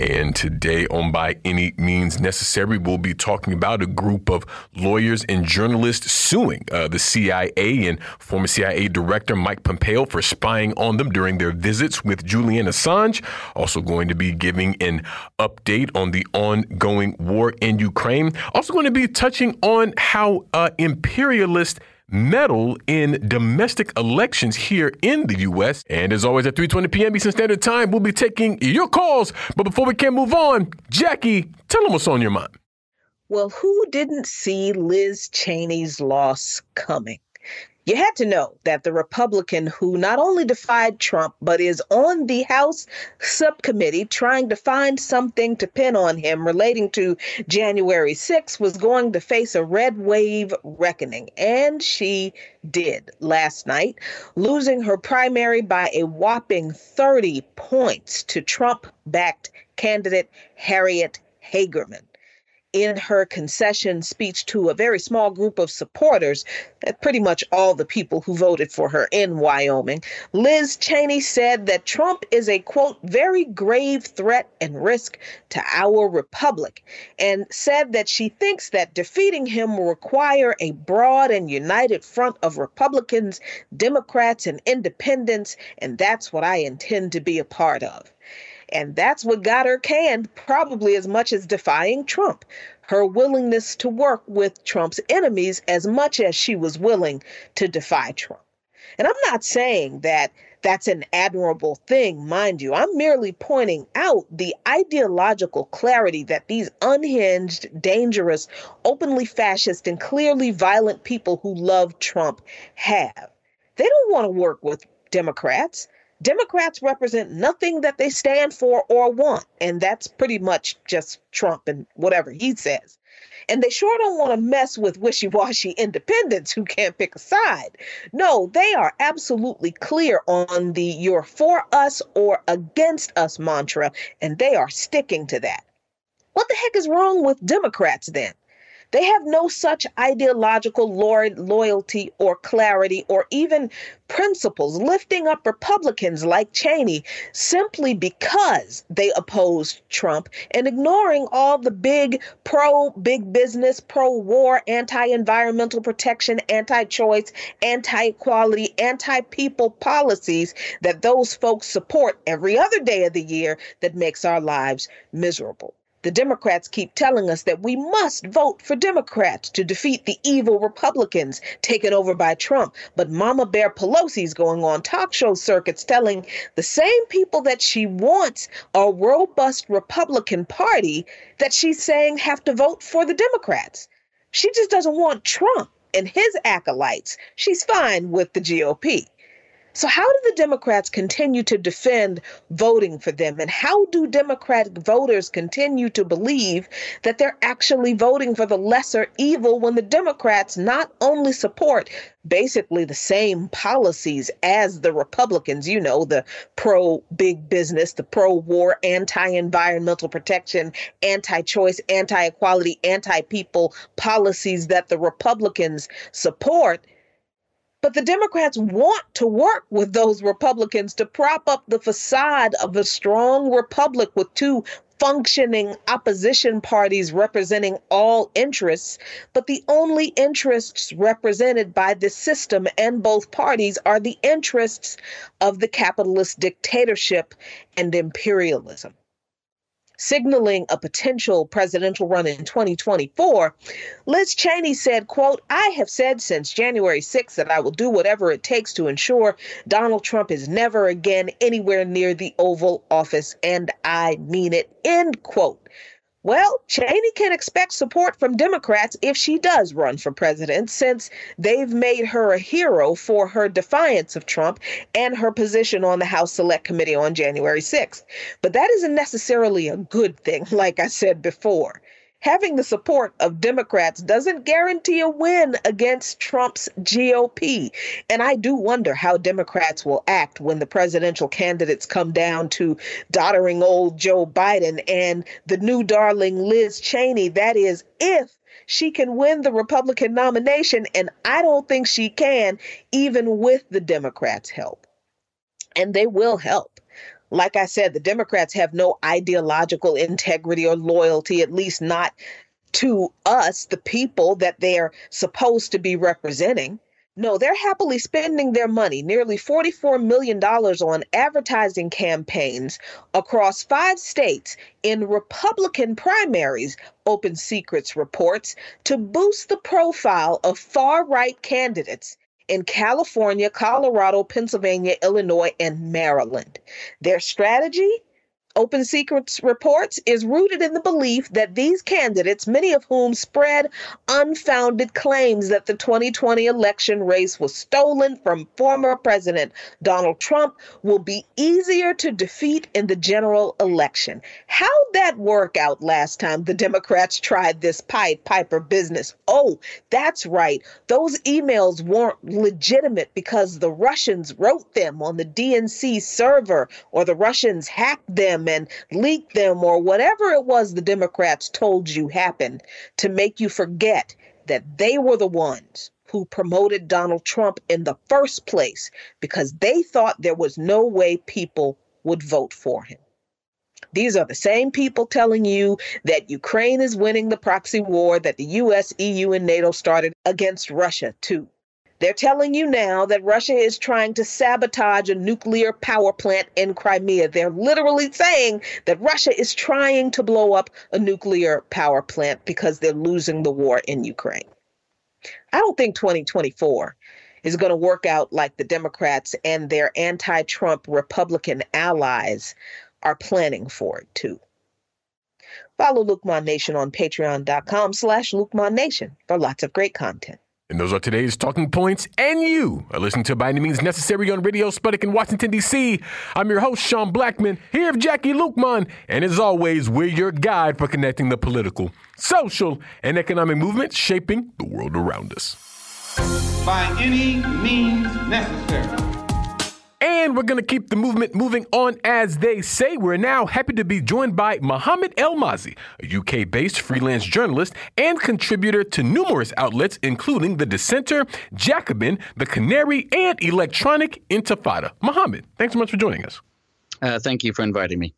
And today on By Any Means Necessary, we'll be talking about a group of lawyers and journalists suing uh, the CIA and former CIA Director Mike Pompeo for spying on them during their visits with Julian Assange. Also, going to be giving an update on the ongoing war in Ukraine. Also, going to be touching on how uh, imperialist meddle in domestic elections here in the U.S. And as always, at 3:20 p.m. Eastern Standard Time, we'll be taking your calls. But before we can move on, Jacquie, tell them what's on your mind. Well, who didn't see Liz Cheney's loss coming? You had to know that the Republican who not only defied Trump, but is on the House subcommittee trying to find something to pin on him relating to January 6 was going to face a red wave reckoning. And she did last night, losing her primary by a whopping 30 points to Trump backed candidate Harriet Hageman in her concession speech to a very small group of supporters, uh, pretty much all the people who voted for her in Wyoming, Liz Cheney said that Trump is a quote, very grave threat and risk to our republic, and said that she thinks that defeating him will require a broad and united front of Republicans, Democrats, and independents, and that's what I intend to be a part of. And that's what got her canned, probably as much as defying Trump. Her willingness to work with Trump's enemies as much as she was willing to defy Trump. And I'm not saying that that's an admirable thing, mind you. I'm merely pointing out the ideological clarity that these unhinged, dangerous, openly fascist, and clearly violent people who love Trump have. They don't want to work with Democrats. Democrats represent nothing that they stand for or want, and that's pretty much just Trump and whatever he says. And they sure don't want to mess with wishy washy independents who can't pick a side. No, they are absolutely clear on the you're for us or against us mantra, and they are sticking to that. What the heck is wrong with Democrats then? They have no such ideological loyalty or clarity or even principles lifting up Republicans like Cheney simply because they opposed Trump and ignoring all the big pro big business, pro war, anti environmental protection, anti choice, anti equality, anti people policies that those folks support every other day of the year that makes our lives miserable. The Democrats keep telling us that we must vote for Democrats to defeat the evil Republicans taken over by Trump. But Mama Bear Pelosi's going on talk show circuits telling the same people that she wants a robust Republican Party that she's saying have to vote for the Democrats. She just doesn't want Trump and his acolytes. She's fine with the GOP. So, how do the Democrats continue to defend voting for them? And how do Democratic voters continue to believe that they're actually voting for the lesser evil when the Democrats not only support basically the same policies as the Republicans, you know, the pro big business, the pro war, anti environmental protection, anti choice, anti equality, anti people policies that the Republicans support? But the Democrats want to work with those Republicans to prop up the facade of a strong republic with two functioning opposition parties representing all interests, but the only interests represented by this system and both parties are the interests of the capitalist dictatorship and imperialism signaling a potential presidential run in 2024, Liz Cheney said, quote, I have said since January 6th that I will do whatever it takes to ensure Donald Trump is never again anywhere near the Oval Office, and I mean it, end quote. Well, Cheney can expect support from Democrats if she does run for president, since they've made her a hero for her defiance of Trump and her position on the House Select Committee on January 6th. But that isn't necessarily a good thing, like I said before. Having the support of Democrats doesn't guarantee a win against Trump's GOP. And I do wonder how Democrats will act when the presidential candidates come down to doddering old Joe Biden and the new darling Liz Cheney. That is, if she can win the Republican nomination, and I don't think she can, even with the Democrats' help. And they will help. Like I said, the Democrats have no ideological integrity or loyalty, at least not to us, the people that they're supposed to be representing. No, they're happily spending their money, nearly $44 million on advertising campaigns across five states in Republican primaries, Open Secrets reports, to boost the profile of far right candidates in California, Colorado, Pennsylvania, Illinois, and Maryland. Their strategy Open Secrets reports is rooted in the belief that these candidates, many of whom spread unfounded claims that the 2020 election race was stolen from former President Donald Trump, will be easier to defeat in the general election. How'd that work out last time the Democrats tried this Pied Piper business? Oh, that's right. Those emails weren't legitimate because the Russians wrote them on the DNC server or the Russians hacked them them and leak them or whatever it was the Democrats told you happened to make you forget that they were the ones who promoted Donald Trump in the first place because they thought there was no way people would vote for him. These are the same people telling you that Ukraine is winning the proxy war that the US, EU, and NATO started against Russia, too. They're telling you now that Russia is trying to sabotage a nuclear power plant in Crimea. They're literally saying that Russia is trying to blow up a nuclear power plant because they're losing the war in Ukraine. I don't think 2024 is going to work out like the Democrats and their anti Trump Republican allies are planning for it to. Follow Luqman Nation on patreon.com slash Luqman Nation for lots of great content. And those are today's talking points. And you are listening to By Any Means Necessary on Radio Sputnik in Washington, D.C. I'm your host, Sean Blackmon, here with Jacquie Luqman. And as always, we're your guide for connecting the political, social, and economic movements shaping the world around us. By any means necessary. And we're going to keep the movement moving on as they say. We're now happy to be joined by Mohamed Elmaazi, a UK based freelance journalist and contributor to numerous outlets, including The Dissenter, Jacobin, The Canary, and Electronic Intifada. Mohammed, thanks so much for joining us. Uh, thank you for inviting me.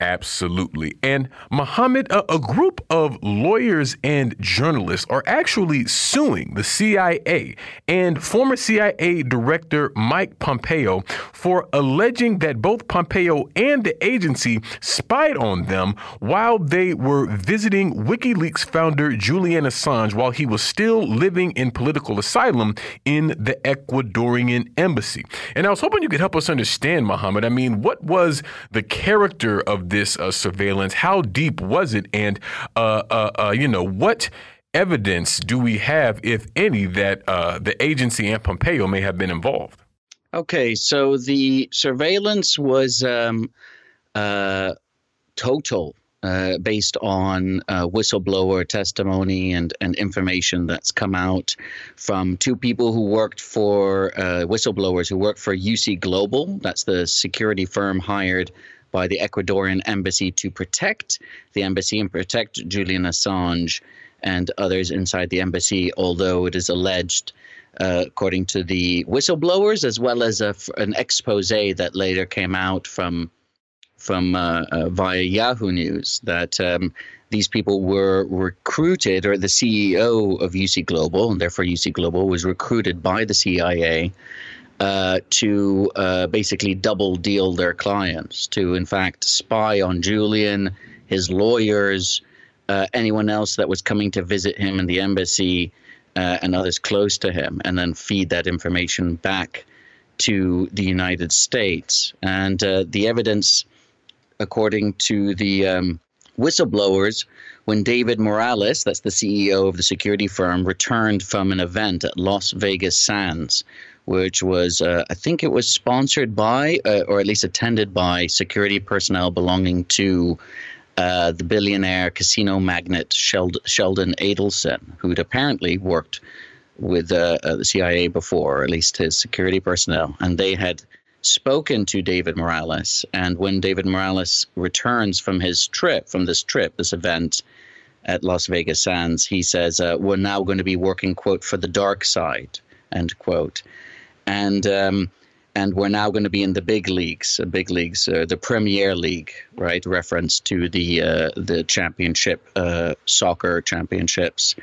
Absolutely. And Mohamed, a, a, group of lawyers and journalists are actually suing the CIA and former CIA Director Mike Pompeo for alleging that both Pompeo and the agency spied on them while they were visiting WikiLeaks founder Julian Assange while he was still living in political asylum in the Ecuadorian embassy. And I was hoping you could help us understand, Mohamed. I mean, what was the character of this uh, surveillance? How deep was it? And, uh, uh, uh, you know, what evidence do we have, if any, that uh, the agency and Pompeo may have been involved? Okay, so the surveillance was um, total. Uh, based on uh, whistleblower testimony and, and information that's come out from two people who worked for uh, whistleblowers who worked for UC Global. That's the security firm hired by the Ecuadorian embassy to protect the embassy and protect Julian Assange and others inside the embassy, although it is alleged, uh, according to the whistleblowers, as well as a, an expose that later came out from from uh, uh, via Yahoo News that um, these people were recruited, or the CEO of UC Global, and therefore UC Global was recruited by the CIA uh, to uh, basically double deal their clients, to in fact spy on Julian, his lawyers, uh, anyone else that was coming to visit him in the embassy, uh, and others close to him, and then feed that information back to the United States. And uh, the evidence, according to the um, whistleblowers, when David Morales, that's the CEO of the security firm, returned from an event at Las Vegas Sands, which was, uh, I think it was sponsored by, uh, or at least attended by, security personnel belonging to uh, the billionaire casino magnate Sheld- Sheldon Adelson, who'd apparently worked with uh, uh, the CIA before, or at least his security personnel, and they had spoken to David Morales. And when David Morales returns from his trip, from this trip, this event at Las Vegas Sands, he says, uh, "We're now going to be working, quote, for the dark side." End quote. And um, and we're now going to be in the big leagues, uh, big leagues, uh, the Premier League, right? Reference to the uh, the championship, uh, soccer championships,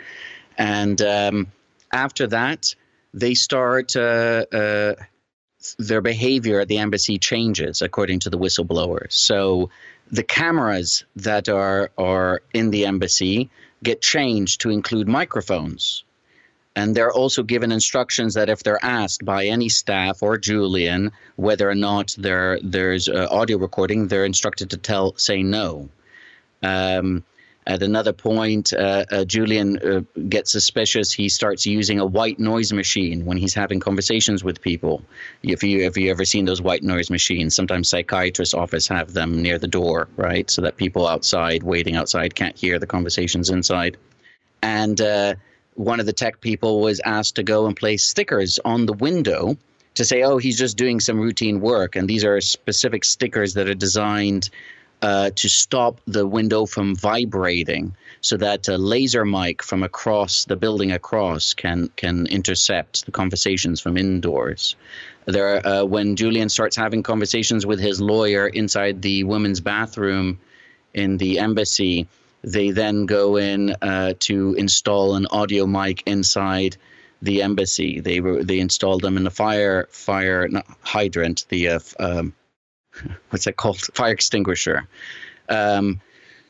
and um, after that, they start. Uh, uh, their behavior at the embassy changes according to the whistleblower. So the cameras that are are in the embassy get changed to include microphones and they're also given instructions that if they're asked by any staff or Julian whether or not there there's uh, audio recording, they're instructed to tell say no. Um, at another point, uh, uh, Julian uh, gets suspicious. He starts using a white noise machine when he's having conversations with people. If you have you ever seen those white noise machines? Sometimes psychiatrists' office have them near the door, right, so that people outside waiting outside can't hear the conversations inside. And uh, one of the tech people was asked to go and place stickers on the window to say, oh, he's just doing some routine work. And these are specific stickers that are designed uh, to stop the window from vibrating so that a laser mic from across the building across can, can intercept the conversations from indoors. There, uh, when Julian starts having conversations with his lawyer inside the women's bathroom in the embassy, they then go in uh, to install an audio mic inside the embassy. They were they installed them in the fire fire hydrant, the uh, um, what's it called? Fire extinguisher. Um,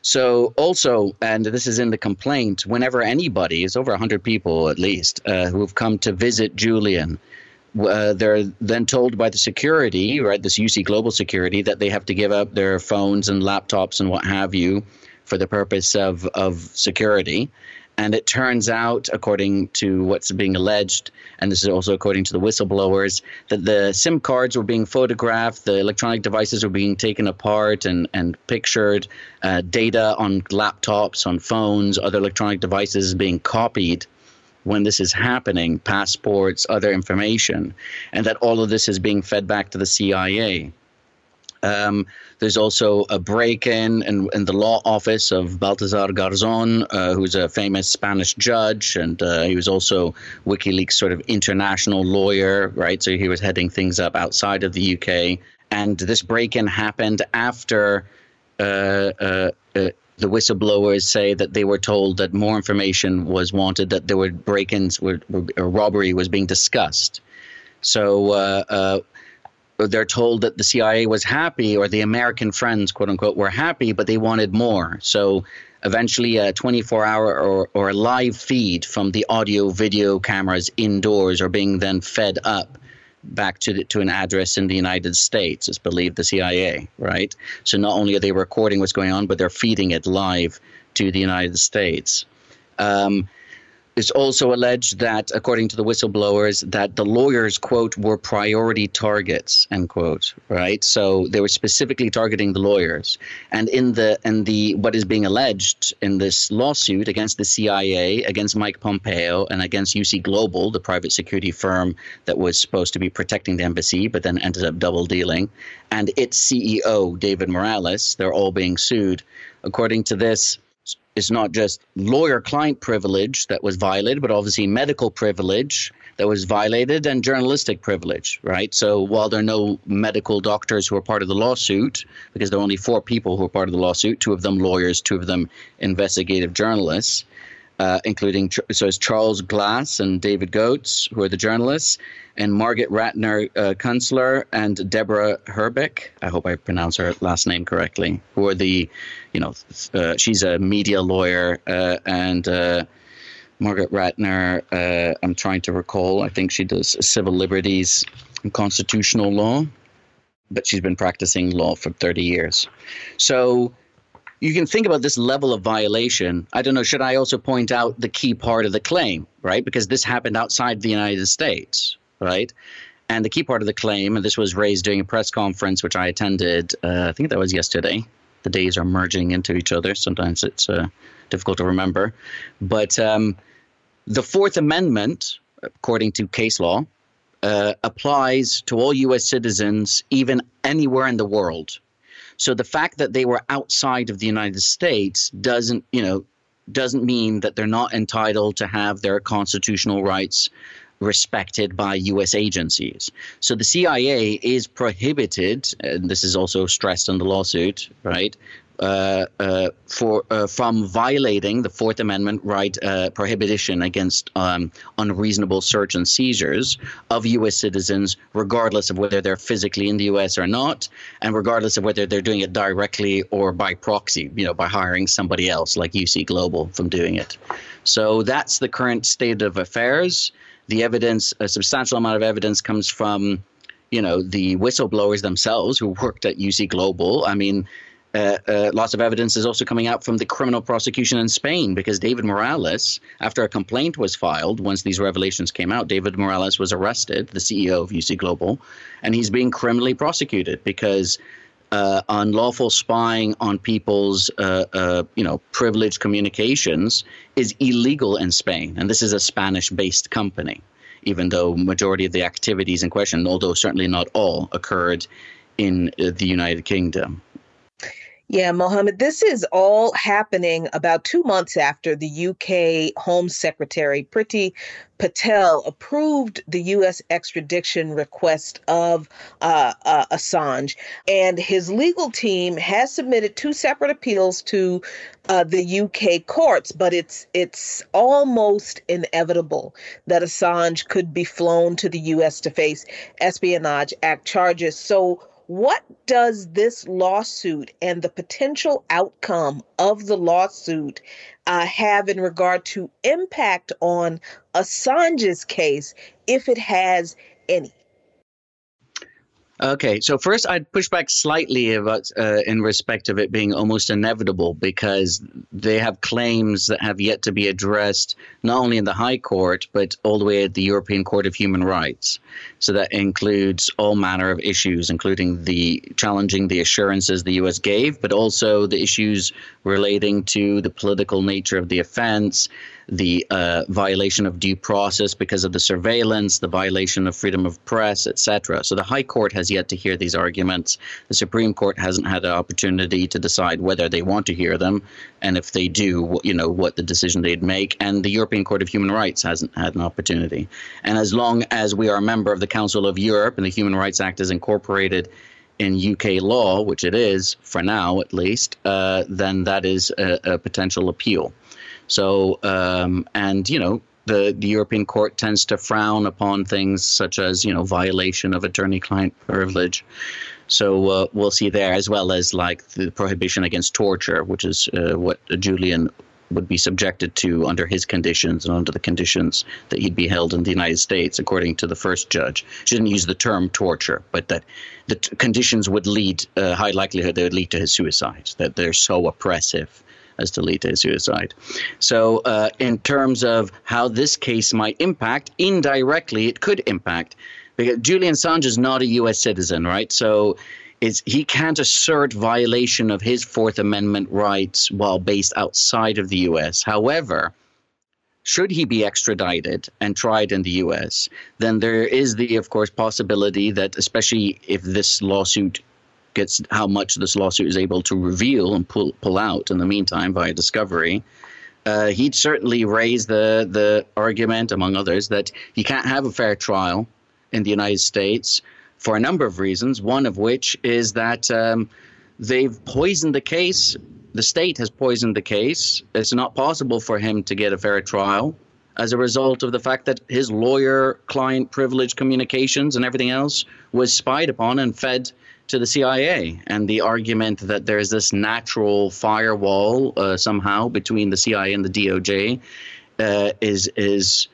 so also, and this is in the complaint, whenever anybody is over 100 people at least uh, who have come to visit Julian, uh, they're then told by the security, right, this UC Global Security, that they have to give up their phones and laptops and what have you for the purpose of, of security. And it turns out, according to what's being alleged, and this is also according to the whistleblowers, that the SIM cards were being photographed, the electronic devices were being taken apart and, and pictured, uh, data on laptops, on phones, other electronic devices being copied when this is happening, passports, other information, and that all of this is being fed back to the CIA. Um, there's also a break-in in, in the law office of Baltasar Garzon, uh, who's a famous Spanish judge, and uh, he was also WikiLeaks' sort of international lawyer, right? So he was heading things up outside of the UK. And this break-in happened after uh, uh, uh, the whistleblowers say that they were told that more information was wanted, that there were break-ins, were, robbery was being discussed. So uh, they're told that the CIA was happy or the American friends, quote unquote, were happy, but they wanted more. So eventually, a 24 hour or, or a live feed from the audio video cameras indoors are being then fed up back to the, to an address in the United States. It's believed the CIA, right? So not only are they recording what's going on, but they're feeding it live to the United States. Um, it's also alleged that, according to the whistleblowers, that the lawyers, quote, were priority targets, end quote, right? So they were specifically targeting the lawyers. And in the in the what is being alleged in this lawsuit against the CIA, against Mike Pompeo, and against UC Global, the private security firm that was supposed to be protecting the embassy, but then ended up double dealing, and its CEO, David Morales, they're all being sued. According to this, it's not just lawyer client privilege that was violated, but obviously medical privilege that was violated and journalistic privilege, right? So while there are no medical doctors who are part of the lawsuit, because there are only four people who are part of the lawsuit, two of them lawyers, two of them investigative journalists, uh, including so it's Charles Glass and David Goetz, who are the journalists, and Margaret Ratner uh, Kunstler and Deborah Hrbek. I hope I pronounce her last name correctly. Who are the, you know, uh, she's a media lawyer, uh, and uh, Margaret Ratner. Uh, I'm trying to recall. I think she does civil liberties and constitutional law, but she's been practicing law for 30 years. So you can think about this level of violation. I don't know, should I also point out the key part of the claim, right? Because this happened outside the United States, right? And the key part of the claim, and this was raised during a press conference which I attended, uh, I think that was yesterday, the days are merging into each other. Sometimes it's uh, difficult to remember. But um, the Fourth Amendment, according to case law, uh, applies to all U.S. citizens, even anywhere in the world. So the fact that they were outside of the United States doesn't, you know, doesn't mean that they're not entitled to have their constitutional rights respected by U.S. agencies. So the CIA is prohibited, and this is also stressed in the lawsuit, right, uh, uh, for uh, from violating the Fourth Amendment right uh, prohibition against um, unreasonable search and seizures of U.S. citizens, regardless of whether they're physically in the U.S. or not, and regardless of whether they're doing it directly or by proxy, you know, by hiring somebody else like UC Global from doing it. So that's the current state of affairs. The evidence, a substantial amount of evidence, comes from you know the whistleblowers themselves who worked at UC Global. I mean, uh, uh, lots of evidence is also coming out from the criminal prosecution in Spain because David Morales, after a complaint was filed, once these revelations came out, David Morales was arrested, the CEO of UC Global, and he's being criminally prosecuted because uh, unlawful spying on people's, uh, uh, you know, privileged communications is illegal in Spain, and this is a Spanish-based company. Even though majority of the activities in question, although certainly not all, occurred in the United Kingdom. Yeah, Mohamed, this is all happening about two months after the UK Home Secretary Priti Patel approved the U.S. extradition request of uh, uh, Assange. And his legal team has submitted two separate appeals to uh, the UK courts, but it's it's almost inevitable that Assange could be flown to the U.S. to face Espionage Act charges. So what does this lawsuit and the potential outcome of the lawsuit uh, have in regard to impact on Assange's case, if it has any? Okay, so first I'd push back slightly about uh, in respect of it being almost inevitable because they have claims that have yet to be addressed not only in the High Court but all the way at the European Court of Human Rights. So that includes all manner of issues, including the challenging the assurances the U.S. gave, but also the issues relating to the political nature of the offense, the uh, violation of due process because of the surveillance, the violation of freedom of press, etc. So the High Court has yet to hear these arguments. The Supreme Court hasn't had an opportunity to decide whether they want to hear them, and if they do, you know what the decision they'd make. And the European Court of Human Rights hasn't had an opportunity. And as long as we are a member of the Council of Europe and the Human Rights Act is incorporated in UK law, which it is for now at least, uh, then that is a, a potential appeal. So, um, and you know, the, the European Court tends to frown upon things such as you know violation of attorney-client privilege. So uh, we'll see there, as well as like the prohibition against torture, which is uh, what Julian would be subjected to under his conditions and under the conditions that he'd be held in the United States, according to the first judge. She didn't use the term torture, but that the t- conditions would lead, uh, high likelihood, they would lead to his suicide, that they're so oppressive as to lead to suicide. So, uh, in terms of how this case might impact, indirectly, it could impact because Julian Assange is not a U.S. citizen, right? So, is he can't assert violation of his Fourth Amendment rights while based outside of the U.S. However, should he be extradited and tried in the U.S., then there is the, of course, possibility that, especially if this lawsuit gets how much this lawsuit is able to reveal and pull pull out in the meantime via discovery. Uh, he'd certainly raise the the argument, among others, that you can't have a fair trial in the United States for a number of reasons. One of which is that um, they've poisoned the case. The state has poisoned the case. It's not possible for him to get a fair trial as a result of the fact that his lawyer client privilege communications and everything else was spied upon and fed to the CIA and the argument that there's this natural firewall uh, somehow between the CIA and the DOJ uh, is is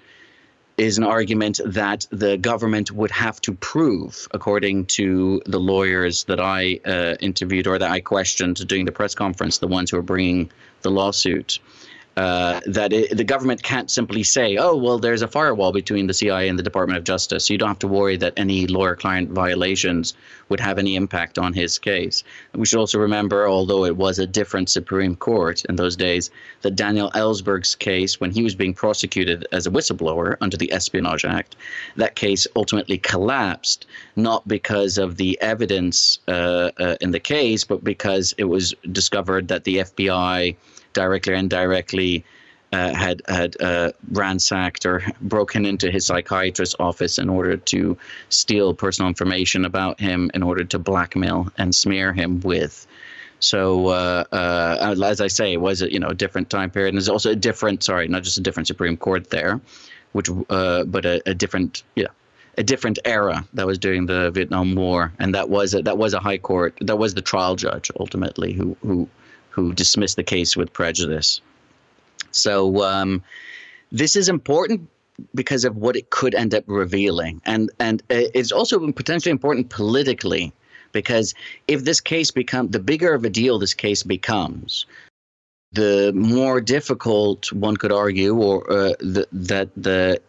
is an argument that the government would have to prove, according to the lawyers that I uh, interviewed or that I questioned during the press conference, the ones who are bringing the lawsuit. Uh, that it, the government can't simply say, oh, well, there's a firewall between the CIA and the Department of Justice. So you don't have to worry that any lawyer client violations would have any impact on his case. We should also remember, although it was a different Supreme Court in those days, that Daniel Ellsberg's case, when he was being prosecuted as a whistleblower under the Espionage Act, that case ultimately collapsed, not because of the evidence uh, uh, in the case, but because it was discovered that the FBI directly or indirectly uh, had had uh, ransacked or broken into his psychiatrist's office in order to steal personal information about him in order to blackmail and smear him with. So, uh, uh as I say, it was a you know a different time period, and there's also a different sorry, not just a different Supreme Court there, which uh, but a, a different yeah a different era that was during the Vietnam War, and that was a, that was a high court that was the trial judge ultimately who who who dismissed the case with prejudice. So um, this is important because of what it could end up revealing, and and it's also potentially important politically because if this case becomes the bigger of a deal this case becomes, the more difficult one could argue, or uh, the, that the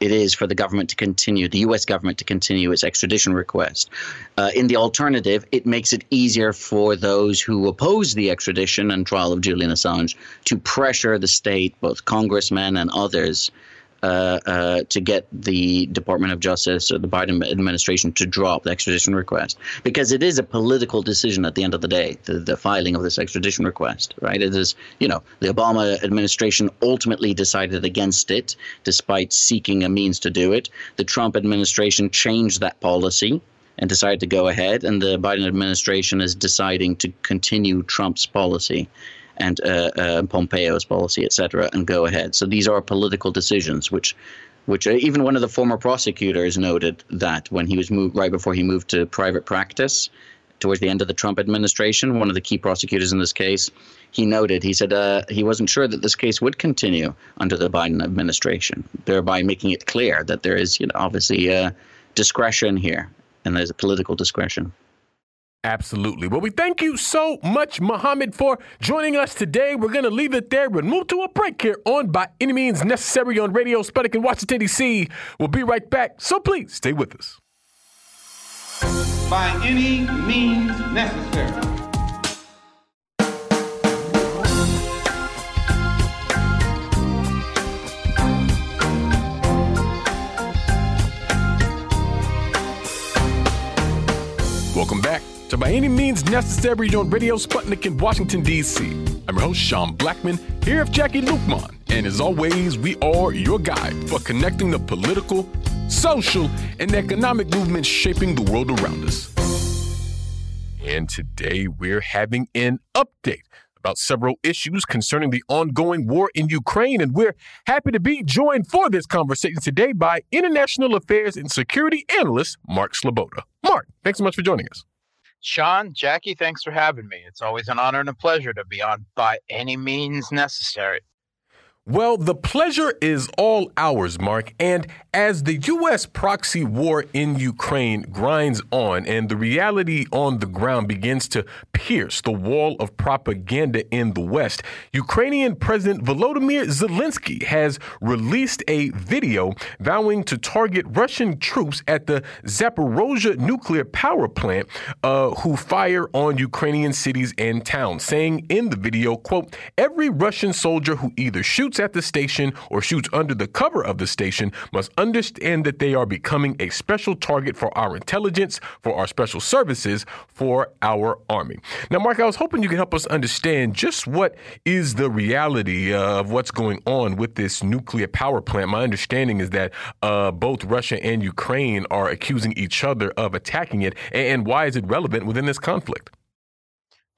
it, is for the government to continue, the U.S. government to continue its extradition request. Uh, in the alternative, it makes it easier for those who oppose the extradition and trial of Julian Assange to pressure the state, both congressmen and others, uh, uh, to get the Department of Justice or the Biden administration to drop the extradition request because it is a political decision at the end of the day, the, the filing of this extradition request, right? It is, you know, the Obama administration ultimately decided against it despite seeking a means to do it. The Trump administration changed that policy and decided to go ahead, and the Biden administration is deciding to continue Trump's policy and uh, uh, Pompeo's policy, et cetera, and go ahead. So these are political decisions, which, which uh, even one of the former prosecutors noted that when he was moved right before he moved to private practice, towards the end of the Trump administration, one of the key prosecutors in this case, he noted he said uh, he wasn't sure that this case would continue under the Biden administration, thereby making it clear that there is, you know, obviously uh, discretion here, and there's a political discretion. Absolutely. Well, we thank you so much, Mohamed, for joining us today. We're going to leave it there and move to a break here on By Any Means Necessary on Radio Sputnik in Washington, D.C. We'll be right back, so please stay with us. By any means necessary. To By Any Means Necessary on Radio Sputnik in Washington, D.C. I'm your host, Sean Blackmon, here with Jacquie Luqman. And as always, we are your guide for connecting the political, social, and economic movements shaping the world around us. And today we're having an update about several issues concerning the ongoing war in Ukraine. And we're happy to be joined for this conversation today by International Affairs and Security Analyst Mark Sleboda. Mark, thanks so much for joining us. Sean, Jacquie, thanks for having me. It's always an honor and a pleasure to be on by any means necessary. Well, the pleasure is all ours, Mark. And as the U.S. proxy war in Ukraine grinds on and the reality on the ground begins to pierce the wall of propaganda in the West, Ukrainian President Volodymyr Zelensky has released a video vowing to target Russian troops at the Zaporozhye nuclear power plant uh, who fire on Ukrainian cities and towns, saying in the video, quote, every Russian soldier who either shoots at the station or shoots under the cover of the station must understand that they are becoming a special target for our intelligence, for our special services, for our army. Now, Mark, I was hoping you could help us understand just what is the reality of what's going on with this nuclear power plant. My understanding is that uh, both Russia and Ukraine are accusing each other of attacking it, and why is it relevant within this conflict?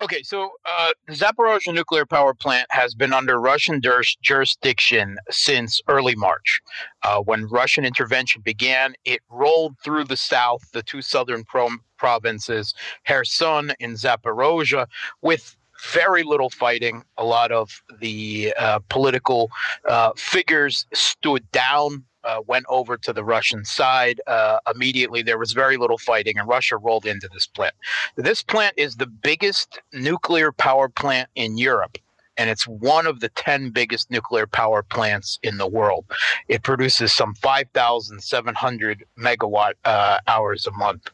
Okay, so uh, the Zaporozhye nuclear power plant has been under Russian jurisdiction since early March. Uh, when Russian intervention began, it rolled through the south, the two southern pro- provinces, Kherson and Zaporozhye, with very little fighting. A lot of the uh, political uh, figures stood down uh, went over to the Russian side. Uh, immediately, there was very little fighting, and Russia rolled into this plant. This plant is the biggest nuclear power plant in Europe. and it's one of the 10 biggest nuclear power plants in the world. It produces some 5,700 megawatt uh, hours a month.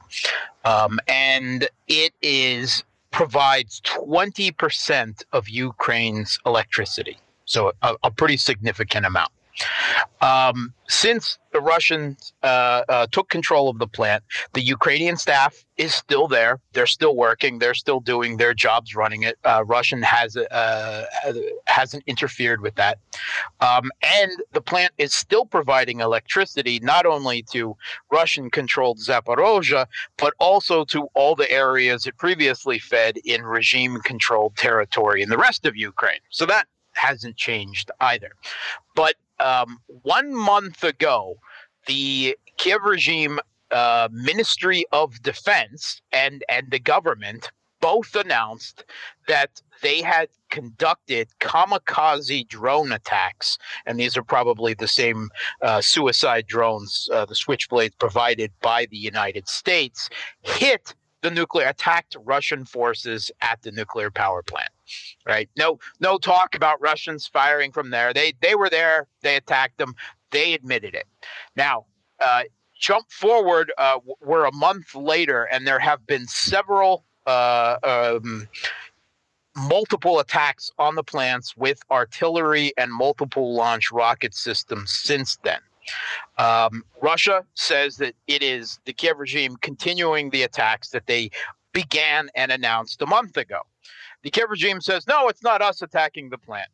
Um, and it is provides 20% of Ukraine's electricity. So a, a pretty significant amount. Um, since the Russians uh, uh, took control of the plant, the Ukrainian staff is still there. They're still working. They're still doing their jobs running it. Uh, Russian has uh, hasn't interfered with that, um, and the plant is still providing electricity not only to Russian-controlled Zaporozhye but also to all the areas it previously fed in regime-controlled territory in the rest of Ukraine. So that hasn't changed either. But um, one month ago, the Kiev regime uh, Ministry of Defense and and the government both announced that they had conducted kamikaze drone attacks, and these are probably the same uh, suicide drones, uh, the Switchblades provided by the United States, hit the nuclear attacked Russian forces at the nuclear power plant. Right? No, no talk about Russians firing from there. They they were there. They attacked them. They admitted it. Now, uh, jump forward. Uh, we're a month later, and there have been several. Uh, um, multiple attacks on the plants with artillery and multiple launch rocket systems since then. Um, Russia says that it is the Kiev regime continuing the attacks that they began and announced a month ago. The Kiev regime says, no, it's not us attacking the plant.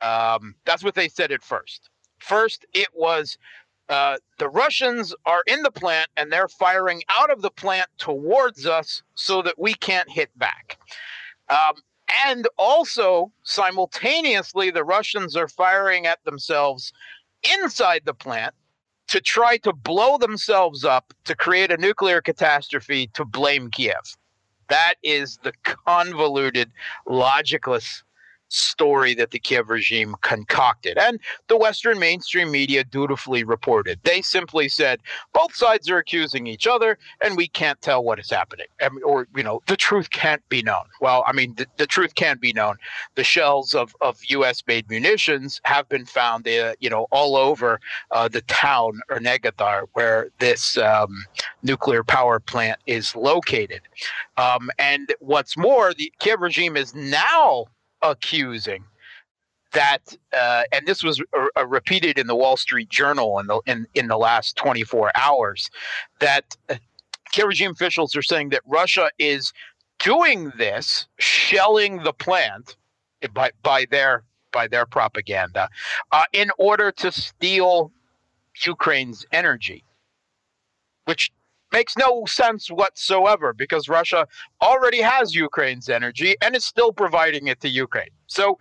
Um, that's what they said at first. First, it was uh, the Russians are in the plant and they're firing out of the plant towards us so that we can't hit back. Um, and also, simultaneously, the Russians are firing at themselves inside the plant to try to blow themselves up to create a nuclear catastrophe to blame Kiev. That is the convoluted, logicless story that the Kiev regime concocted. And the Western mainstream media dutifully reported. They simply said both sides are accusing each other and we can't tell what is happening. or, you know, the truth can't be known. Well, I mean, the, the truth can be known. The shells of, of U.S. made munitions have been found, uh, you know, all over uh, the town, Energodar, where this um, nuclear power plant is located. Um, and what's more, the Kiev regime is now accusing that, uh, and this was repeated in the Wall Street Journal in the in, in the last 24 hours, that uh, regime officials are saying that Russia is doing this, shelling the plant by by their by their propaganda, uh, in order to steal Ukraine's energy, which makes no sense whatsoever because Russia already has Ukraine's energy and is still providing it to Ukraine. So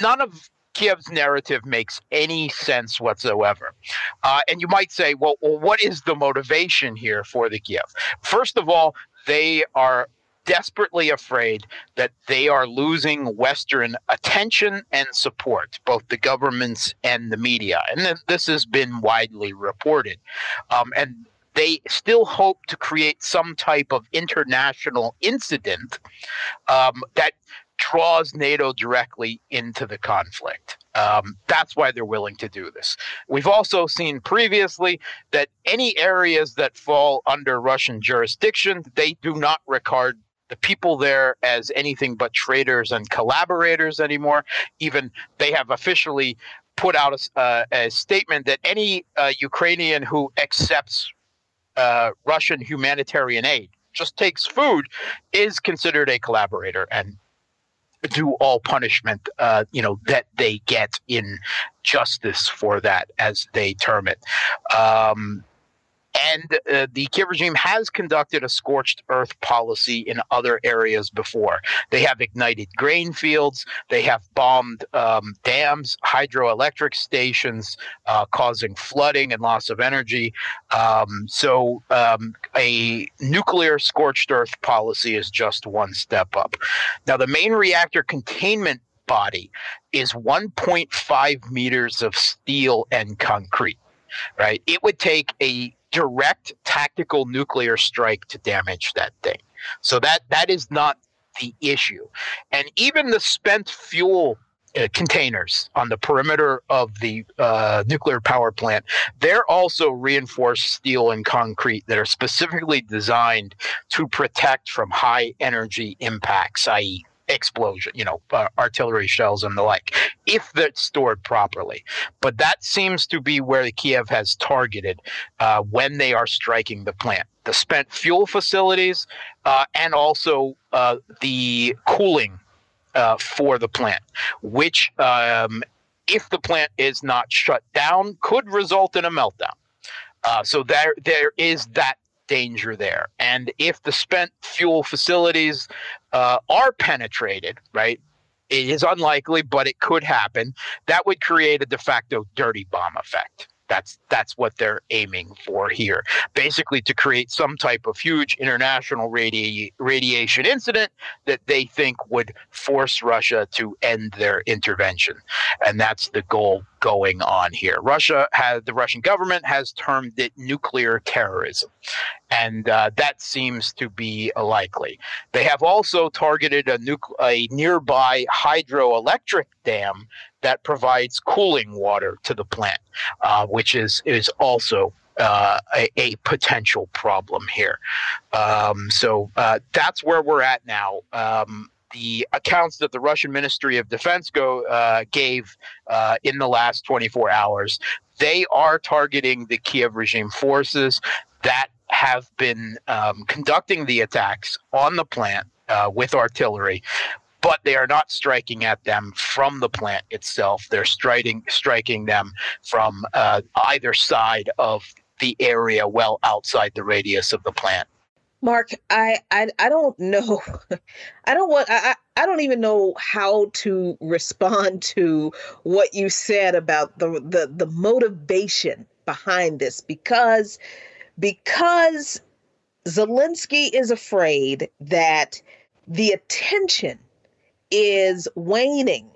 none of Kiev's narrative makes any sense whatsoever. Uh, and you might say, well, well, what is the motivation here for the Kiev? First of all, they are desperately afraid that they are losing Western attention and support, both the governments and the media. And this has been widely reported. Um, and they still hope to create some type of international incident um, that draws NATO directly into the conflict. Um, that's why they're willing to do this. We've also seen previously that any areas that fall under Russian jurisdiction, they do not regard the people there as anything but traitors and collaborators anymore. Even they have officially put out a, uh, a statement that any uh, Ukrainian who accepts uh, Russian humanitarian aid, just takes food, is considered a collaborator and do all punishment, uh, you know, that they get in justice for that, as they term it. Um, and uh, the Kiev regime has conducted a scorched earth policy in other areas before. They have ignited grain fields, they have bombed um, dams, hydroelectric stations, uh, causing flooding and loss of energy. Um, so, um, a nuclear scorched earth policy is just one step up. Now, the main reactor containment body is 1.5 meters of steel and concrete right? It would take a direct tactical nuclear strike to damage that thing. So that that is not the issue. And even the spent fuel uh, containers on the perimeter of the uh, nuclear power plant. They're also reinforced steel and concrete that are specifically designed to protect from high energy impacts, i.e., explosion, you know, uh, artillery shells and the like, if they're stored properly. But that seems to be where Kiev has targeted uh, when they are striking the plant. The spent fuel facilities uh, and also uh, the cooling uh, for the plant, which, um, if the plant is not shut down, could result in a meltdown. Uh, so there, there is that danger there. And if the spent fuel facilities uh, are penetrated, right, it is unlikely, but it could happen. That would create a de facto dirty bomb effect. That's that's what they're aiming for here. Basically, to create some type of huge international radi- radiation incident that they think would force Russia to end their intervention, and that's the goal going on here. Russia has the Russian government has termed it nuclear terrorism, and uh, that seems to be likely. They have also targeted a, nuc- a nearby hydroelectric dam that provides cooling water to the plant, uh, which is is also uh, a, a, potential problem here. Um, so uh, that's where we're at now. Um, the accounts that the Russian Ministry of Defense go uh, gave uh, in the last 24 hours, they are targeting the Kiev regime forces that have been um, conducting the attacks on the plant uh, with artillery but they are not striking at them from the plant itself. They're striking striking them from uh, either side of the area, well outside the radius of the plant. Mark, I, I I don't know. I don't want I I don't even know how to respond to what you said about the the, the motivation behind this because because Zelensky is afraid that the attention is waning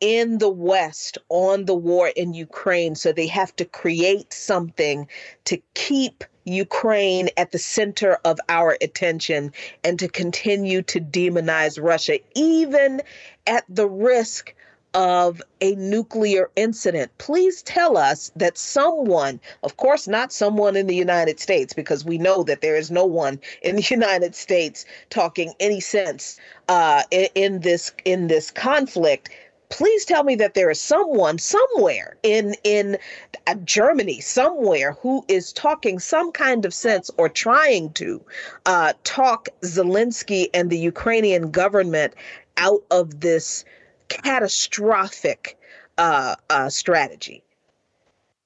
in the West on the war in Ukraine. So they have to create something to keep Ukraine at the center of our attention and to continue to demonize Russia, even at the risk of a nuclear incident. Please tell us that someone, of course, not someone in the United States, because we know that there is no one in the United States talking any sense uh, in, in this in this conflict please tell me that there is someone somewhere in in uh, Germany somewhere who is talking some kind of sense or trying to uh, talk Zelensky and the Ukrainian government out of this catastrophic uh, uh, strategy.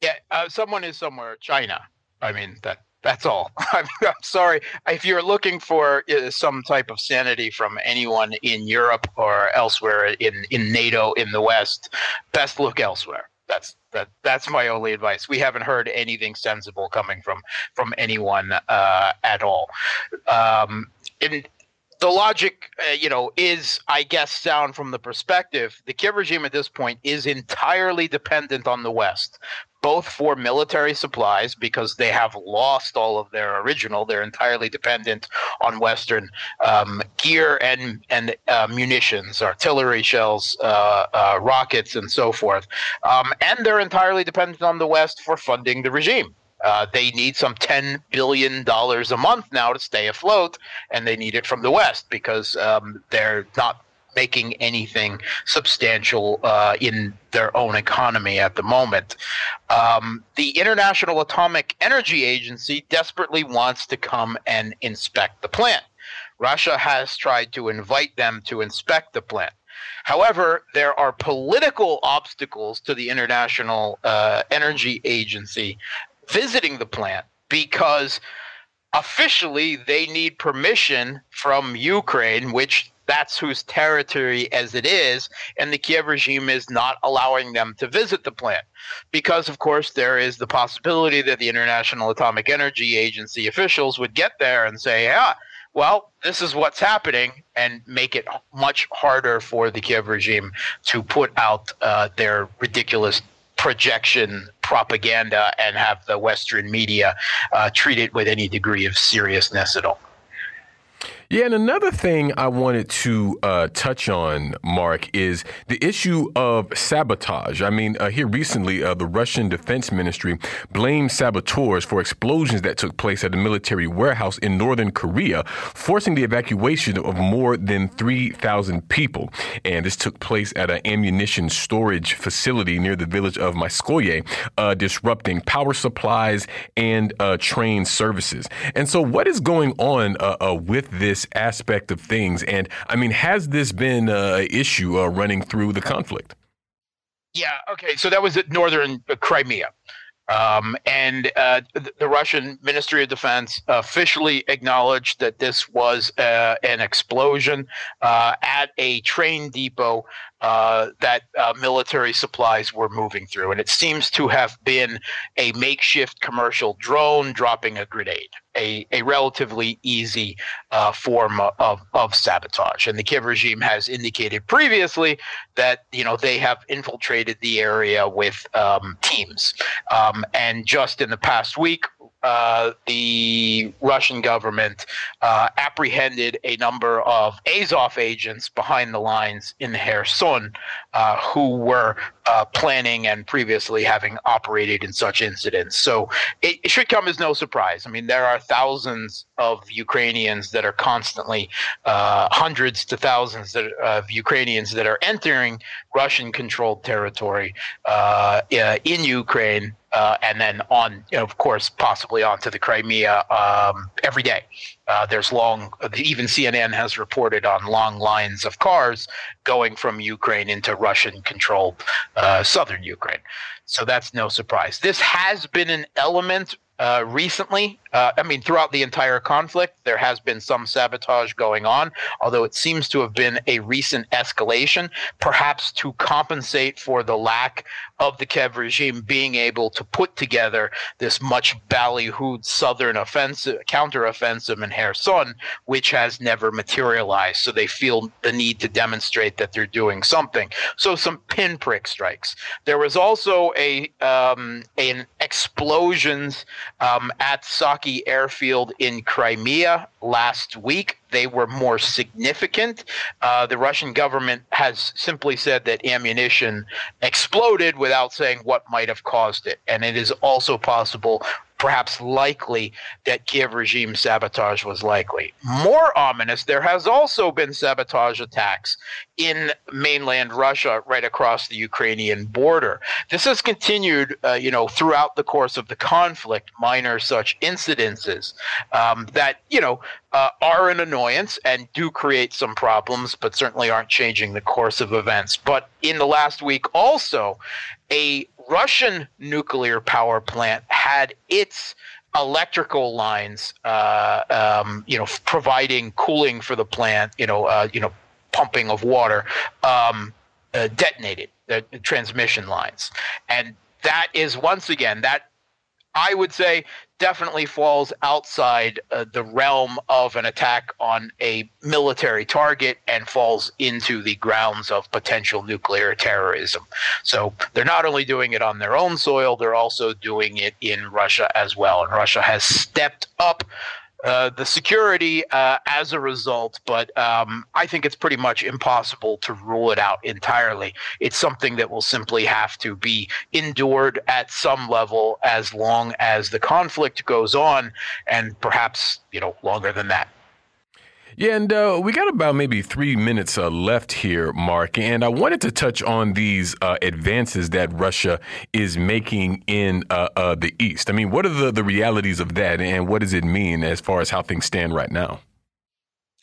Yeah, uh, someone is somewhere. China. I mean that. That's all. I'm, I'm sorry if you're looking for uh, some type of sanity from anyone in Europe or elsewhere in in NATO in the West. Best look elsewhere. That's that. That's my only advice. We haven't heard anything sensible coming from from anyone uh, at all. Um, and the logic, uh, you know, is, I guess, sound from the perspective. The Kiev regime at this point is entirely dependent on the West, both for military supplies because they have lost all of their original. They're entirely dependent on Western um, gear and and uh, munitions, artillery shells, uh, uh rockets, and so forth. Um, and they're entirely dependent on the West for funding the regime. Uh, they need some $10 billion a month now to stay afloat, and they need it from the West because um, they're not making anything substantial uh, in their own economy at the moment. Um, the International Atomic Energy Agency desperately wants to come and inspect the plant. Russia has tried to invite them to inspect the plant. However, there are political obstacles to the International uh, Energy Agency visiting the plant because officially they need permission from Ukraine, which that's whose territory as it is, and the Kiev regime is not allowing them to visit the plant. Because, of course, there is the possibility that the International Atomic Energy Agency officials would get there and say, yeah, well, this is what's happening, and make it much harder for the Kiev regime to put out uh, their ridiculous projection propaganda and have the Western media uh, treat it with any degree of seriousness at all. Yeah, and another thing I wanted to uh, touch on, Mark, is the issue of sabotage. I mean, uh, here recently, uh, the Russian Defense Ministry blamed saboteurs for explosions that took place at a military warehouse in northern Crimea, forcing the evacuation of more than 3,000 people. And this took place at an ammunition storage facility near the village of Myskoye, uh, disrupting power supplies and uh, train services. And so, what is going on uh, with this? This aspect of things. And I mean, has this been an issue uh, running through the conflict? Yeah. Okay. So that was at northern Crimea. Um, and uh, the, the, Russian Ministry of Defense officially acknowledged that this was uh, an explosion uh, at a train depot uh, that uh, military supplies were moving through. And it seems to have been a makeshift commercial drone dropping a grenade, a, a relatively easy uh, form of, of sabotage. And the Kiev regime has indicated previously that, you know, they have infiltrated the area with um, teams. Um, and just in the past week, uh, the Russian government uh, apprehended a number of Azov agents behind the lines in Kherson uh, who were uh, planning and previously having operated in such incidents. So it, it, should come as no surprise. I mean, there are thousands of Ukrainians that are constantly, uh, hundreds to thousands of Ukrainians that are entering Russian controlled territory in Ukraine uh, and then on, of course, possibly onto the Crimea um, every day. Uh, there's long, even CNN has reported on long lines of cars going from Ukraine into Russian controlled uh, southern Ukraine. So that's no surprise. This has been an element uh, recently. Uh, I mean, throughout the entire conflict, there has been some sabotage going on, although it seems to have been a recent escalation, perhaps to compensate for the lack of the Kiev regime being able to put together this much ballyhooed southern offensive, counteroffensive in Kherson, which has never materialized. So they feel the need to demonstrate that they're doing something. So some pinprick strikes. There was also a um, an explosions um, at Airfield in Crimea last week. They were more significant. Uh, the Russian government has simply said that ammunition exploded without saying what might have caused it. And it is also possible perhaps likely that Kiev regime sabotage was likely. More ominous, there has also been sabotage attacks in mainland Russia, right across the Ukrainian border. This has continued, uh, you know, throughout the course of the conflict. Minor such incidences um, that you know uh, are an annoyance and do create some problems, but certainly aren't changing the course of events. But in the last week, also, a Russian nuclear power plant had its electrical lines, uh, um, you know, providing cooling for the plant, you know, uh, you know, pumping of water, um, uh, detonated the, the transmission lines, and that is once again that I would say definitely falls outside uh, the realm of an attack on a military target and falls into the grounds of potential nuclear terrorism. So they're not only doing it on their own soil, they're also doing it in Russia as well. And Russia has stepped up uh, the security uh, as a result, but um, I think it's pretty much impossible to rule it out entirely. It's something that will simply have to be endured at some level as long as the conflict goes on, and perhaps you know longer than that. Yeah, and uh, we got about maybe three minutes uh, left here, Mark. And I wanted to touch on these uh, advances that Russia is making in uh, uh, the East. I mean, what are the, the realities of that, and what does it mean as far as how things stand right now?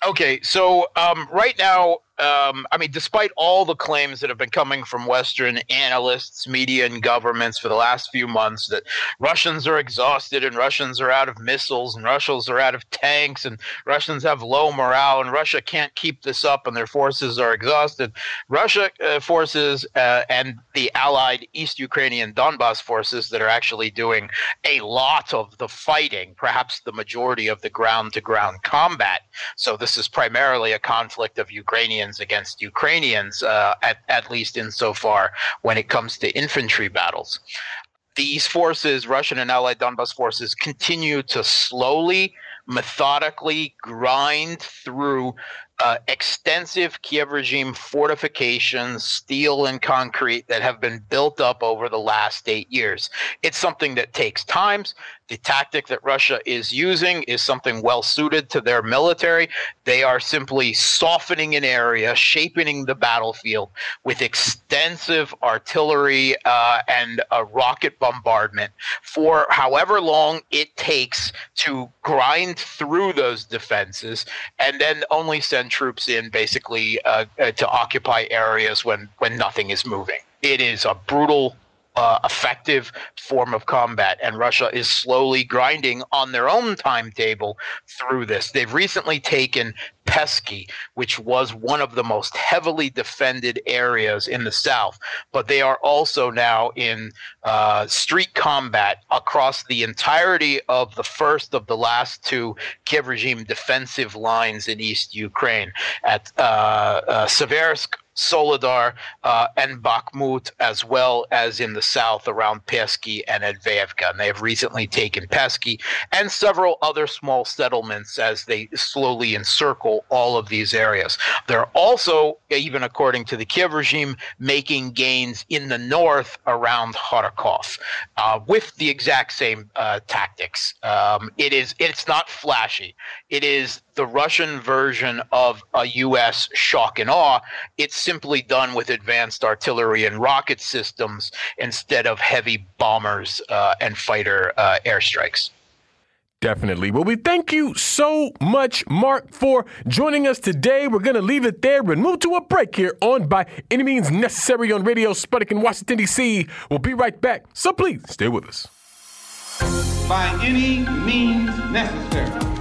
Okay, so um, right now, um, I mean, despite all the claims that have been coming from Western analysts, media, and governments for the last few months that Russians are exhausted and Russians are out of missiles and Russians are out of tanks and Russians have low morale and Russia can't keep this up and their forces are exhausted, Russia uh, forces uh, and the allied East Ukrainian Donbass forces that are actually doing a lot of the fighting, perhaps the majority of the ground to ground combat. So this is primarily a conflict of Ukrainian Ukrainians against Ukrainians, uh, at, at least insofar when it comes to infantry battles. These forces, Russian and Allied Donbass forces, continue to slowly methodically grind through uh, extensive Kiev regime fortifications, steel and concrete that have been built up over the last eight years. It's something that takes time. The tactic that Russia is using is something well suited to their military. They are simply softening an area, shaping the battlefield with extensive artillery uh, and a rocket bombardment for however long it takes to grind through those defenses and then only send troops in basically uh, uh, to occupy areas when, when nothing is moving. It is a brutal uh, effective form of combat, and Russia is slowly grinding on their own timetable through this. They've recently taken Pesky, which was one of the most heavily defended areas in the south, but they are also now in uh, street combat across the entirety of the first of the last two Kiev regime defensive lines in East Ukraine at uh, uh, Seversk Soledar, uh, and Bakhmut, as well as in the south around Pesky and Avdeyevka. And they have recently taken Pesky and several other small settlements as they slowly encircle all of these areas. They're also, even according to the Kiev regime, making gains in the north around Kharkov uh, with the exact same uh, tactics. Um, it is it's not flashy. It is the Russian version of a U.S. shock and awe. It's simply done with advanced artillery and rocket systems instead of heavy bombers uh, and fighter uh, airstrikes. Definitely. Well, we thank you so much, Mark, for joining us today. We're going to leave it there and move to a break here on By Any Means Necessary on Radio Sputnik in Washington, D.C. We'll be right back, so please stay with us. By any means necessary.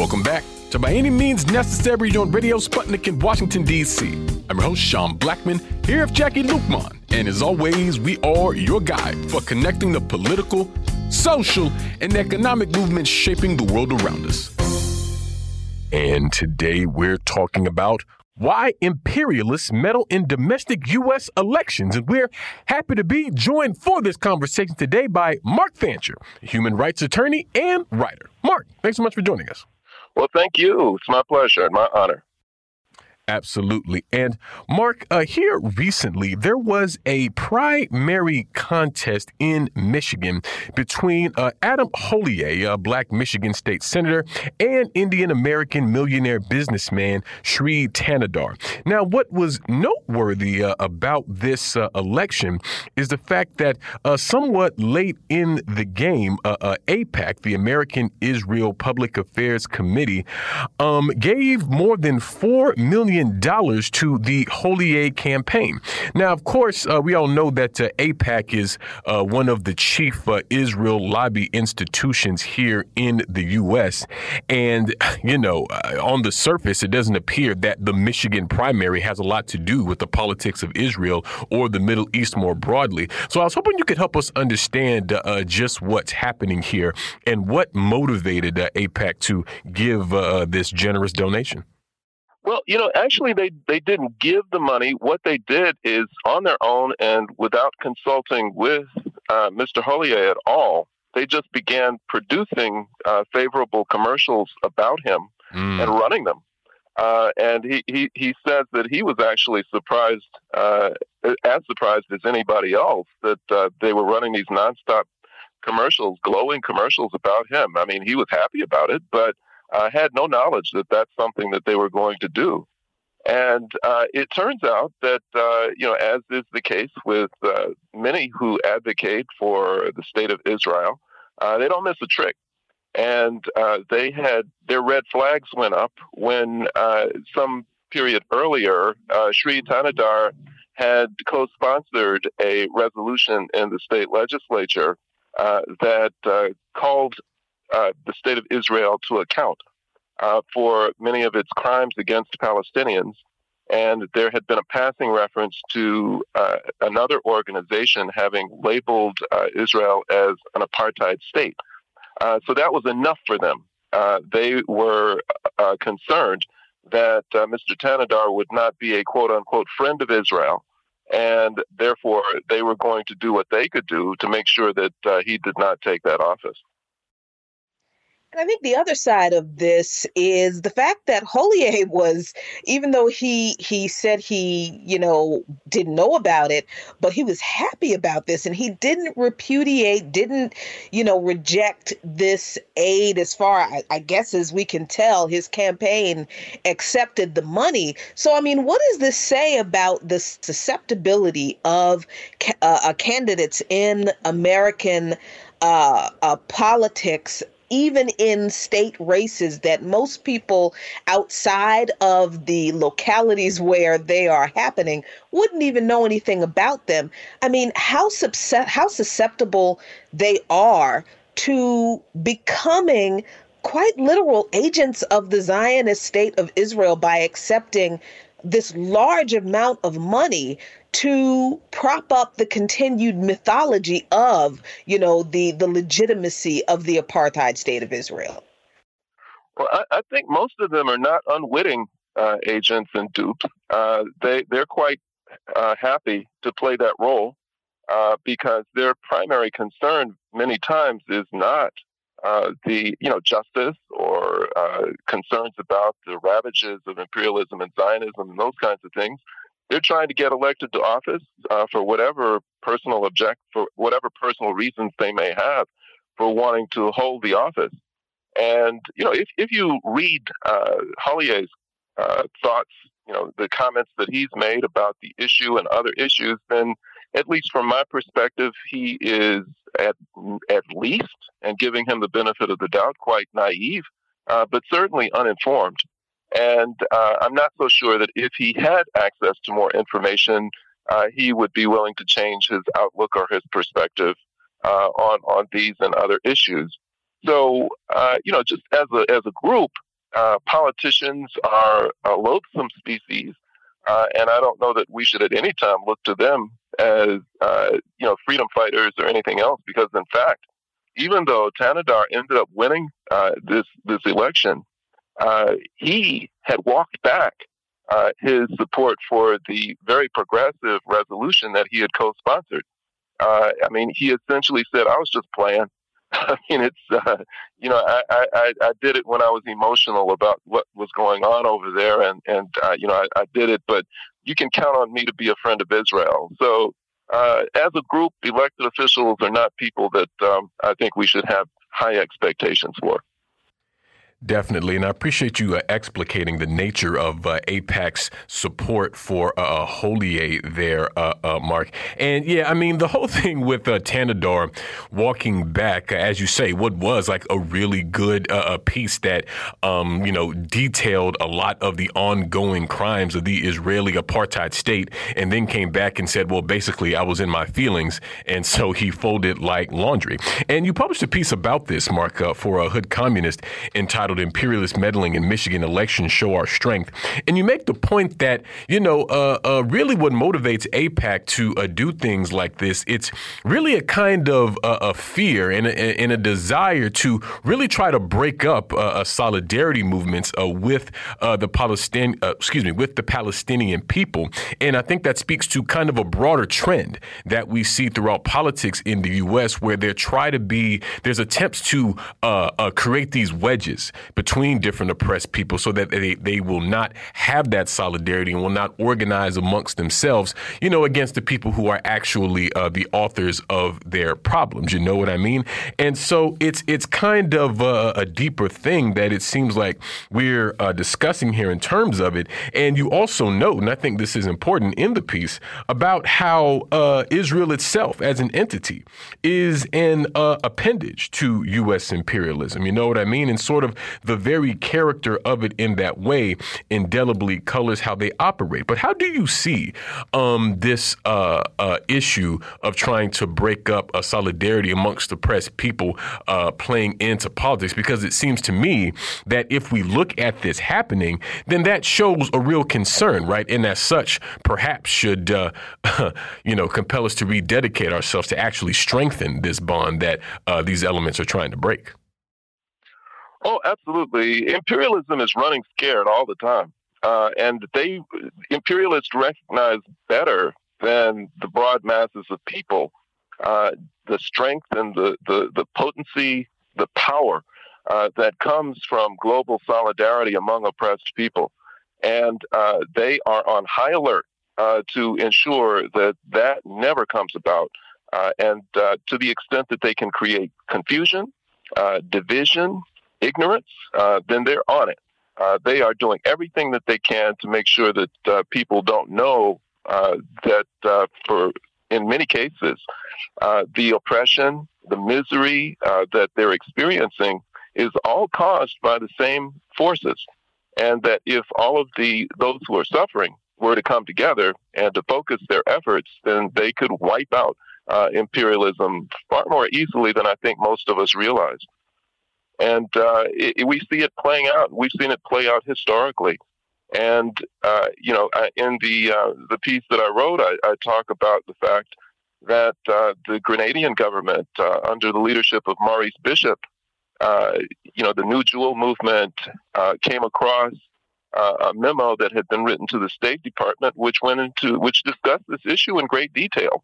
Welcome back to By Any Means Necessary on Radio Sputnik in Washington, D.C. I'm your host, Sean Blackmon, here with Jacquie Luqman. And as always, we are your guide for connecting the political, social, and economic movements shaping the world around us. And today we're talking about why imperialists meddle in domestic U.S. elections. And we're happy to be joined for this conversation today by Mark Fancher, human rights attorney and writer. Mark, thanks so much for joining us. Well, thank you. It's my pleasure and my honor. Absolutely. And Mark, uh, here recently, there was a primary contest in Michigan between uh, Adam Hollier, a black Michigan state senator, and Indian American millionaire businessman Sri Thanedar. Now, what was noteworthy uh, about this uh, election is the fact that uh, somewhat late in the game, uh, AIPAC, the American Israel Public Affairs Committee, um, gave more than $4 million million to the Hollier campaign. Now, of course, uh, we all know that uh, AIPAC is uh, one of the chief uh, Israel lobby institutions here in the U.S. And, you know, uh, on the surface, it doesn't appear that the Michigan primary has a lot to do with the politics of Israel or the Middle East more broadly. So I was hoping you could help us understand uh, just what's happening here and what motivated AIPAC to give this generous donation. Well, you know, actually, they they didn't give the money. What they did is on their own and without consulting with uh, Mr. Hollier at all. They just began producing uh, favorable commercials about him mm. and running them. Uh, and he, he, he says that he was actually surprised, uh, as surprised as anybody else, that uh, they were running these nonstop commercials, glowing commercials about him. I mean, he was happy about it, but uh, had no knowledge that that's something that they were going to do. And uh, it turns out that, uh, you know, as is the case with uh, many who advocate for the state of Israel, uh, they don't miss a trick. And uh, they had their red flags went up when some period earlier, Sri Thanedar had co sponsored a resolution in the state legislature that called uh, the state of Israel to account uh, for many of its crimes against Palestinians. And there had been a passing reference to uh, another organization having labeled uh, Israel as an apartheid state. Uh, so that was enough for them. they were concerned that Mr. Thanedar would not be a quote unquote friend of Israel. And therefore, they were going to do what they could do to make sure that uh, he did not take that office. I think the other side of this is the fact that Hollier was, even though he he said he you know didn't know about it, but he was happy about this, and he didn't repudiate, didn't you know reject this aid. As far I, I guess as we can tell, his campaign accepted the money. So I mean, what does this say about the susceptibility of uh, candidates in American? Uh, uh, politics even in state races that most people outside of the localities where they are happening wouldn't even know anything about them. I mean, how how susceptible they are to becoming quite literal agents of the Zionist state of Israel by accepting this large amount of money to prop up the continued mythology of, you know, the the legitimacy of the apartheid state of Israel? Well, I, I think most of them are not unwitting uh, agents and dupes. Uh, they they're quite uh, happy to play that role uh, because their primary concern many times is not uh, the you know justice or uh, concerns about the ravages of imperialism and Zionism and those kinds of things they're trying to get elected to office uh, for whatever personal object, for whatever personal reasons they may have for wanting to hold the office. And you know, if if you read uh, Hollier's uh, thoughts, you know, the comments that he's made about the issue and other issues, then at least from my perspective, he is at at least, and giving him the benefit of the doubt, quite naive, uh, but certainly uninformed. And uh, I'm not so sure that if he had access to more information, uh, he would be willing to change his outlook or his perspective uh, on on these and other issues. So, uh, you know, just as a as a group, uh, politicians are a loathsome species, uh, and I don't know that we should at any time look to them as you know freedom fighters or anything else, because in fact, even though Thanedar ended up winning this this election, uh, he had walked back uh, his support for the very progressive resolution that he had co-sponsored. Uh, I mean, he essentially said, "I was just playing." I mean, it's uh, you know, I, I I did it when I was emotional about what was going on over there, and and uh, you know, I, I did it, but you can count on me to be a friend of Israel. So, uh, as a group, elected officials are not people that um, I think we should have high expectations for. Definitely. And I appreciate you uh, explicating the nature of uh, AIPAC's support for uh, uh Hollier there, uh, uh, Mark. And yeah, I mean, the whole thing with uh, Thanedar walking back, as you say, what was like a really good piece that, um, you know, detailed a lot of the ongoing crimes of the Israeli apartheid state, and then came back and said, well, basically, I was in my feelings. And so he folded like laundry. And you published a piece about this, Mark, for a Hood Communist entitled entitled Imperialist Meddling in Michigan Elections Show Our Strength. And you make the point that, you know, uh, uh, really what motivates AIPAC to uh, do things like this, it's really a kind of uh, a fear and a, and a, desire to really try to break up uh, solidarity movements uh, with the Palestinian, excuse me, with the Palestinian people. And I think that speaks to kind of a broader trend that we see throughout politics in the U.S., where there try to be, there's attempts to create these wedges between different oppressed people so that they, they will not have that solidarity and will not organize amongst themselves, you know, against the people who are actually uh, the authors of their problems. You know what I mean? And so it's it's kind of a, a deeper thing that it seems like we're uh, discussing here in terms of it. And you also note, and I think this is important in the piece, about how uh, Israel itself as an entity is an uh, appendage to U.S. imperialism. You know what I mean? And sort of the very character of it in that way indelibly colors how they operate. But how do you see um, this uh, uh, issue of trying to break up a solidarity amongst oppressed people uh, playing into politics? Because it seems to me that if we look at this happening, then that shows a real concern, right? And as such, perhaps should uh, you know compel us to rededicate ourselves to actually strengthen this bond that uh, these elements are trying to break. Oh, absolutely. Imperialism is running scared all the time. Uh, and they imperialists recognize better than the broad masses of people uh, the strength and the, the, the potency, the power uh, that comes from global solidarity among oppressed people. And uh, they are on high alert uh, to ensure that that never comes about. Uh, and to the extent that they can create confusion, division, ignorance, then they're on it. Uh, they are doing everything that they can to make sure that uh, people don't know uh, that uh, for in many cases uh, the oppression, the misery that they're experiencing is all caused by the same forces, and that if all of the those who are suffering were to come together and to focus their efforts, then they could wipe out imperialism far more easily than I think most of us realize and uh, it, we see it playing out. We've seen it play out historically, and uh, you know, in the uh, the piece that I wrote, I, I talk about the fact that uh, the Grenadian government, uh, under the leadership of Maurice Bishop, uh, you know, the New Jewel movement came across a memo that had been written to the State Department, which went into which discussed this issue in great detail.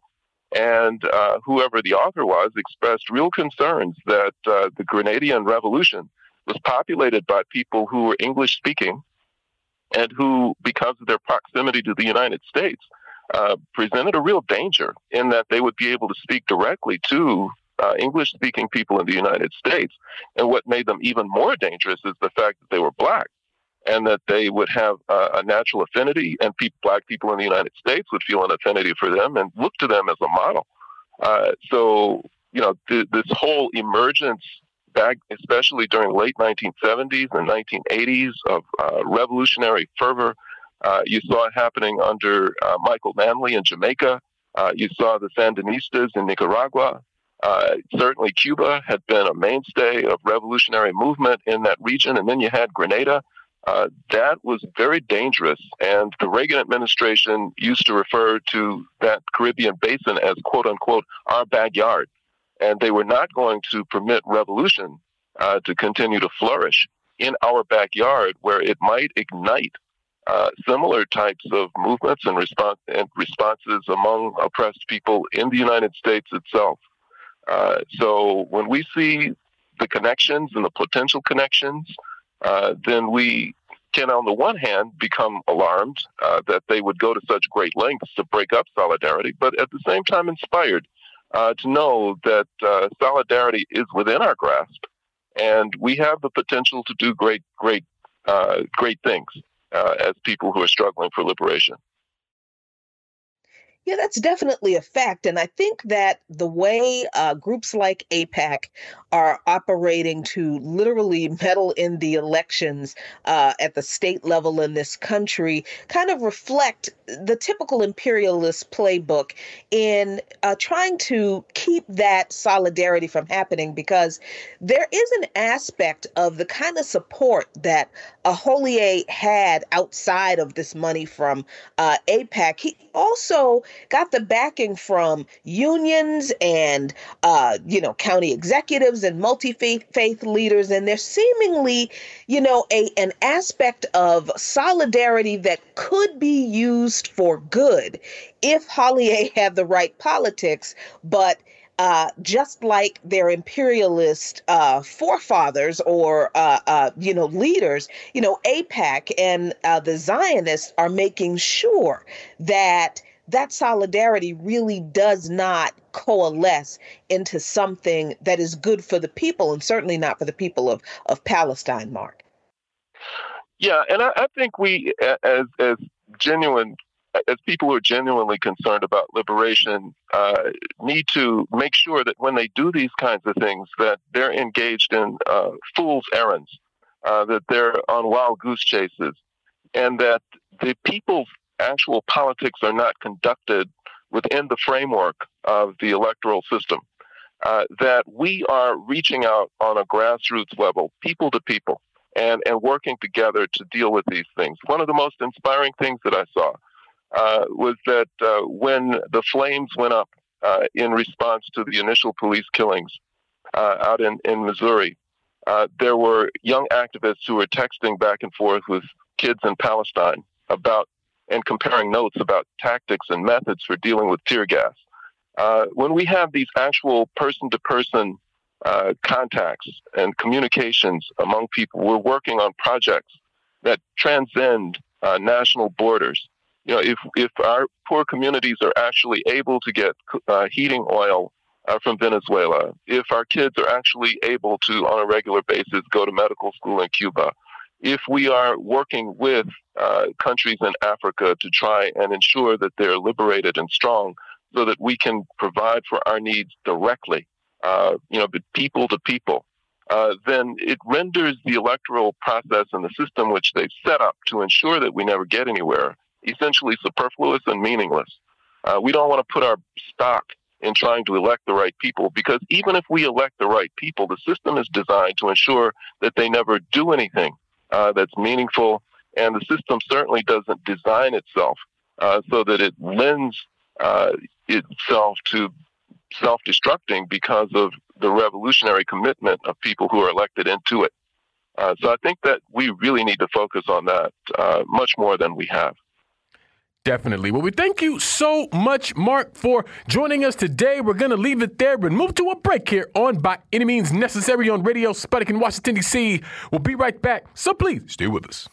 And uh, whoever the author was expressed real concerns that uh, the Grenadian Revolution was populated by people who were English speaking and who, because of their proximity to the United States, uh, presented a real danger in that they would be able to speak directly to uh, English speaking people in the United States. And what made them even more dangerous is the fact that they were black and that they would have uh, a natural affinity, and pe- black people in the United States would feel an affinity for them and look to them as a model. Uh, so, you know, th- this whole emergence back, especially during late 1970s and 1980s, of uh, revolutionary fervor. Uh, you saw it happening under uh, Michael Manley in Jamaica. Uh, you saw the Sandinistas in Nicaragua. certainly, Cuba had been a mainstay of revolutionary movement in that region, and then you had Grenada. Uh, that was very dangerous. And the Reagan administration used to refer to that Caribbean basin as quote unquote our backyard. And they were not going to permit revolution uh, to continue to flourish in our backyard where it might ignite uh, similar types of movements and, response, and responses among oppressed people in the United States itself. Uh, so when we see the connections and the potential connections, uh, then we can, on the one hand, become alarmed uh, that they would go to such great lengths to break up solidarity, but at the same time inspired uh, to know that uh, solidarity is within our grasp, and we have the potential to do great, great, uh, great things uh, as people who are struggling for liberation. Yeah, that's definitely a fact. And I think that the way uh, groups like AIPAC are operating to literally meddle in the elections uh, at the state level in this country kind of reflect the typical imperialist playbook in uh, trying to keep that solidarity from happening because there is an aspect of the kind of support that Aholier had outside of this money from uh, AIPAC. He also got the backing from unions and uh, you know county executives and multi-faith faith leaders, and there's seemingly you know a an aspect of solidarity that could be used for good if Hollier had the right politics, but uh, just like their imperialist uh, forefathers or uh, uh you know leaders, you know AIPAC and uh, the Zionists are making sure that that solidarity really does not coalesce into something that is good for the people and certainly not for the people of, of Palestine, Mark. Yeah, and I, I think we, as as genuine, as people who are genuinely concerned about liberation, uh, need to make sure that when they do these kinds of things, that they're engaged in uh, fool's errands, uh, that they're on wild goose chases, and that the people's actual politics are not conducted within the framework of the electoral system. Uh, that we are reaching out on a grassroots level, people to people, and, and working together to deal with these things. One of the most inspiring things that I saw uh, was that uh, when the flames went up uh, in response to the initial police killings uh, out in, in Missouri, uh, there were young activists who were texting back and forth with kids in Palestine about and comparing notes about tactics and methods for dealing with tear gas. Uh, when we have these actual person to person contacts and communications among people, we're working on projects that transcend uh, national borders. You know, if if our poor communities are actually able to get uh, heating oil uh, from Venezuela, if our kids are actually able to, on a regular basis, go to medical school in Cuba, if we are working with uh, countries in Africa to try and ensure that they're liberated and strong, so that we can provide for our needs directly, uh, you know, people to people, uh, then it renders the electoral process and the system which they've set up to ensure that we never get anywhere essentially superfluous and meaningless. Uh, we don't want to put our stock in trying to elect the right people because even if we elect the right people, the system is designed to ensure that they never do anything uh, that's meaningful. And the system certainly doesn't design itself uh, so that it lends uh, itself to self destructing because of the revolutionary commitment of people who are elected into it. Uh, so I think that we really need to focus on that uh, much more than we have. Definitely. Well, we thank you so much, Mark, for joining us today. We're going to leave it there and move to a break here on By Any Means Necessary on Radio Sputnik in Washington, D.C. We'll be right back, so please stay with us.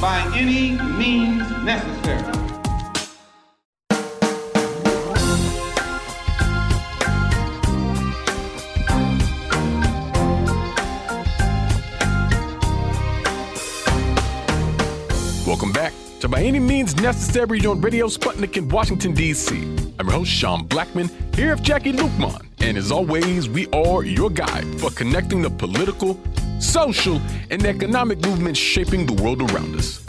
By any means necessary. Welcome back to By Any Means Necessary on Radio Sputnik in Washington, D.C. I'm your host, Sean Blackmon, here with Jacquie Luqman. And as always, we are your guide for connecting the political, social, and economic movements shaping the world around us.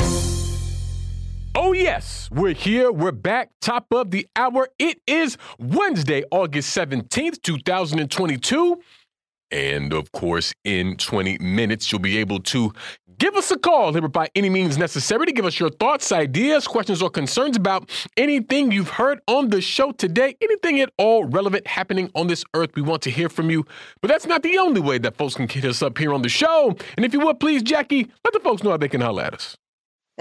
Oh, yes, we're here. We're back. Top of the hour. It is Wednesday, August 17th, 2022. And of course, in 20 minutes, you'll be able to give us a call here by any means necessary to give us your thoughts, ideas, questions, or concerns about anything you've heard on the show today, anything at all relevant happening on this earth. We want to hear from you. But that's not the only way that folks can hit us up here on the show. And if you would, please, Jacquie, let the folks know how they can holler at us.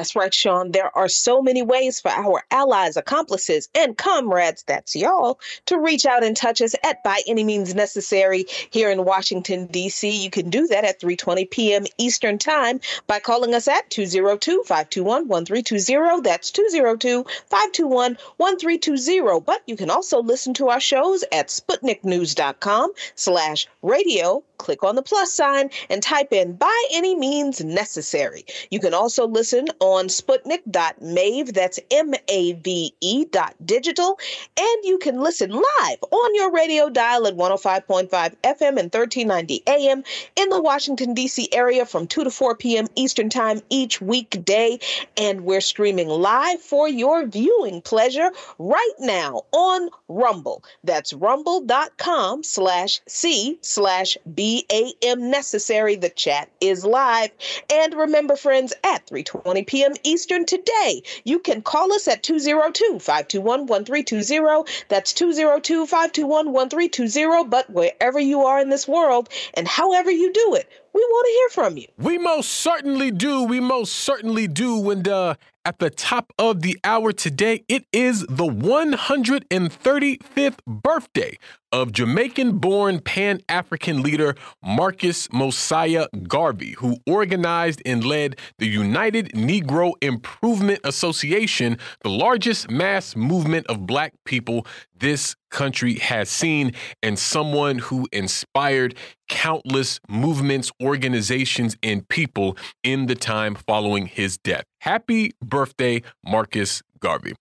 That's right, Sean. There are so many ways for our allies, accomplices, and comrades, that's y'all, to reach out and touch us at by any means necessary here in Washington, D.C. You can do that at 3.20 p.m. Eastern Time by calling us at 202-521-1320. That's 202-521-1320. But you can also listen to our shows at sputniknews.com slash radio click on the plus sign and type in by any means necessary. You can also listen on sputnik.mave, that's M A V E dot digital, and you can listen live on your radio dial at 105.5 FM and 1390 AM in the Washington, D.C. area from 2 to 4 p.m. Eastern Time each weekday. And we're streaming live for your viewing pleasure right now on Rumble. That's rumble.com slash C slash B AM necessary. The chat is live. And remember, friends, at 3:20 p.m. Eastern today, you can call us at 202-521-1320. That's 202-521-1320. But wherever you are in this world and however you do it, we want to hear from you. We most certainly do. We most certainly do. And uh, at the top of the hour today, it is the 135th birthday of Jamaican born Pan African leader Marcus Mosiah Garvey, who organized and led the United Negro Improvement Association, the largest mass movement of black people this country has seen, and someone who inspired countless movements, organizations, and people in the time following his death. Happy birthday, Marcus Garvey.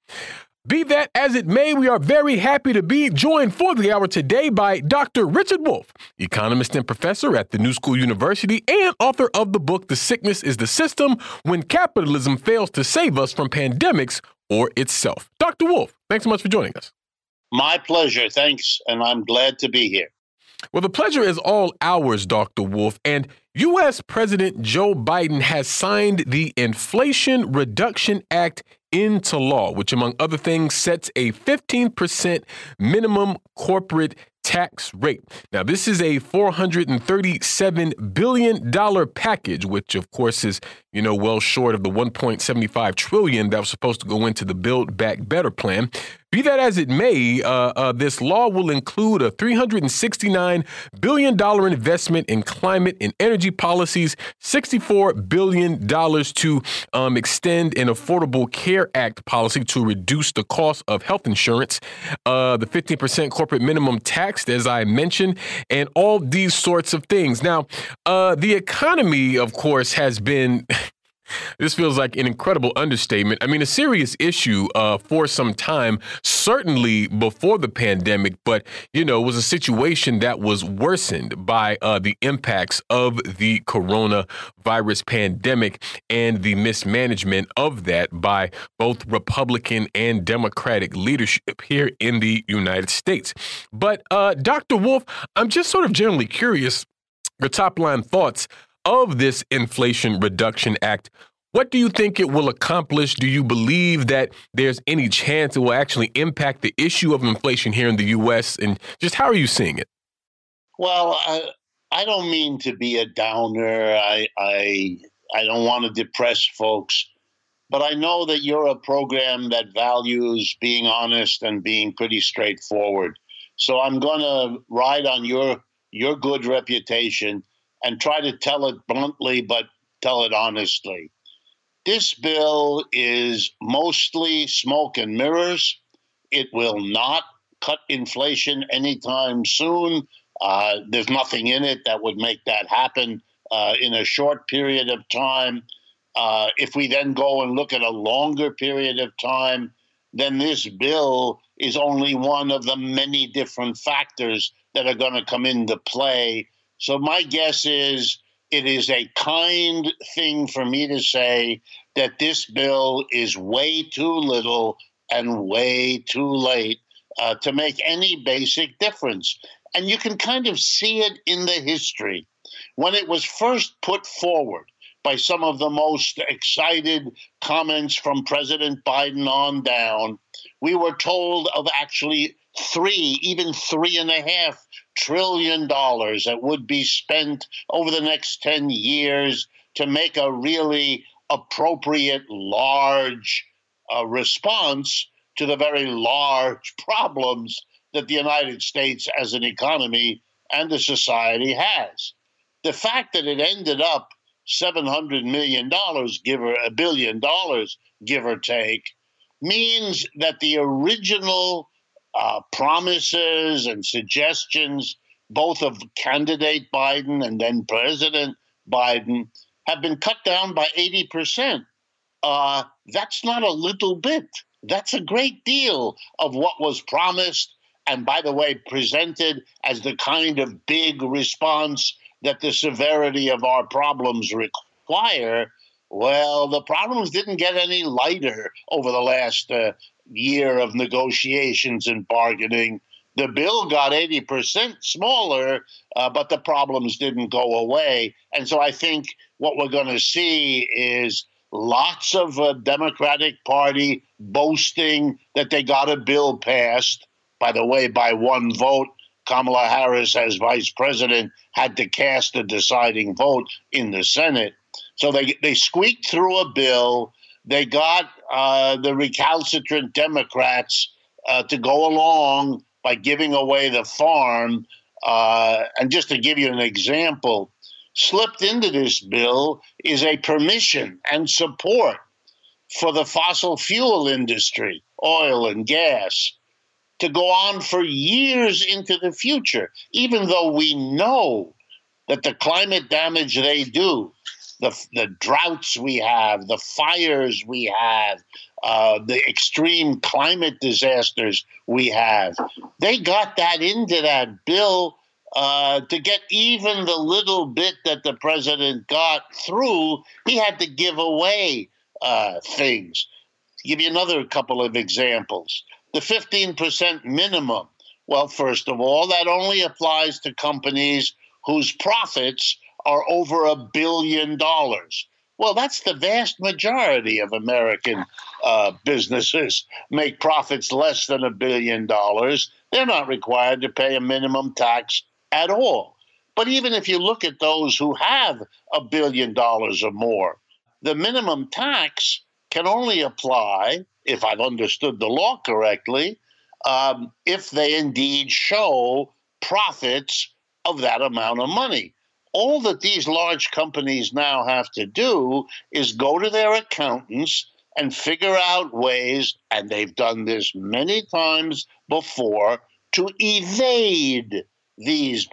Be that as it may, we are very happy to be joined for the hour today by Dr. Richard Wolff, economist and professor at the New School University and author of the book The Sickness is the System When Capitalism Fails to Save Us from Pandemics or Itself. Dr. Wolff, thanks so much for joining us. My pleasure. Thanks. And I'm glad to be here. Well, the pleasure is all ours, Dr. Wolff. And U.S. President Joe Biden has signed the Inflation Reduction Act into law, which, among other things, sets a 15% minimum corporate tax rate. Now, this is a $437 billion package, which of course is, you know, well short of the 1.75 trillion that was supposed to go into the Build Back Better plan. Be that as it may, uh, uh, this law will include a $369 billion investment in climate and energy policies, $64 billion to um, extend an Affordable Care Act policy to reduce the cost of health insurance, uh, the 15% corporate minimum tax, as I mentioned, and all these sorts of things. Now, uh, the economy, of course, has been. This feels like an incredible understatement. I mean, a serious issue uh, for some time, certainly before the pandemic, but, you know, was a situation that was worsened by uh, the impacts of the coronavirus pandemic and the mismanagement of that by both Republican and Democratic leadership here in the United States. But, uh, Dr. Wolff, I'm just sort of generally curious your top line thoughts of this Inflation Reduction Act. What do you think it will accomplish? Do you believe that there's any chance it will actually impact the issue of inflation here in the U.S.? And just how are you seeing it? Well, I, I don't mean to be a downer. I, I, I don't want to depress folks, but I know that you're a program that values being honest and being pretty straightforward. So I'm going to ride on your your good reputation and try to tell it bluntly, but tell it honestly. This bill is mostly smoke and mirrors. It will not cut inflation anytime soon. Uh, there's nothing in it that would make that happen uh, in a short period of time. Uh, if we then go and look at a longer period of time, then this bill is only one of the many different factors that are going to come into play so my guess is it is a kind thing for me to say that this bill is way too little and way too late uh, to make any basic difference. And you can kind of see it in the history. When it was first put forward by some of the most excited comments from President Biden on down, we were told of actually three, even three and a half trillion dollars that would be spent over the next 10 years to make a really appropriate, large uh, response to the very large problems that the United States as an economy and a society has. The fact that it ended up $700 million, give or a billion dollars, give or take, means that the original uh, promises and suggestions, both of candidate Biden and then President Biden, have been cut down by 80%. Uh, that's not a little bit. That's a great deal of what was promised and, by the way, presented as the kind of big response that the severity of our problems require. Well, the problems didn't get any lighter over the last uh, year of negotiations and bargaining. The bill got 80% smaller, uh, but the problems didn't go away. And so I think what we're going to see is lots of uh, Democratic Party boasting that they got a bill passed. By the way, by one vote, Kamala Harris, as vice president, had to cast a deciding vote in the Senate. So they, they squeaked through a bill they got uh, the recalcitrant Democrats uh, to go along by giving away the farm. Uh, and just to give you an example, slipped into this bill is a permission and support for the fossil fuel industry, oil and gas, to go on for years into the future, even though we know that the climate damage they do the, the droughts we have, the fires we have, uh, the extreme climate disasters we have. They got that into that bill uh, to get even the little bit that the president got through. He had to give away uh, things. give you another couple of examples. The 15% minimum. Well, first of all, that only applies to companies whose profits are over a billion dollars. Well, that's the vast majority of American uh, businesses make profits less than a billion dollars. They're not required to pay a minimum tax at all. But even if you look at those who have a billion dollars or more, the minimum tax can only apply, if I've understood the law correctly, um, if they indeed show profits of that amount of money. All that these large companies now have to do is go to their accountants and figure out ways, and they've done this many times before, to evade these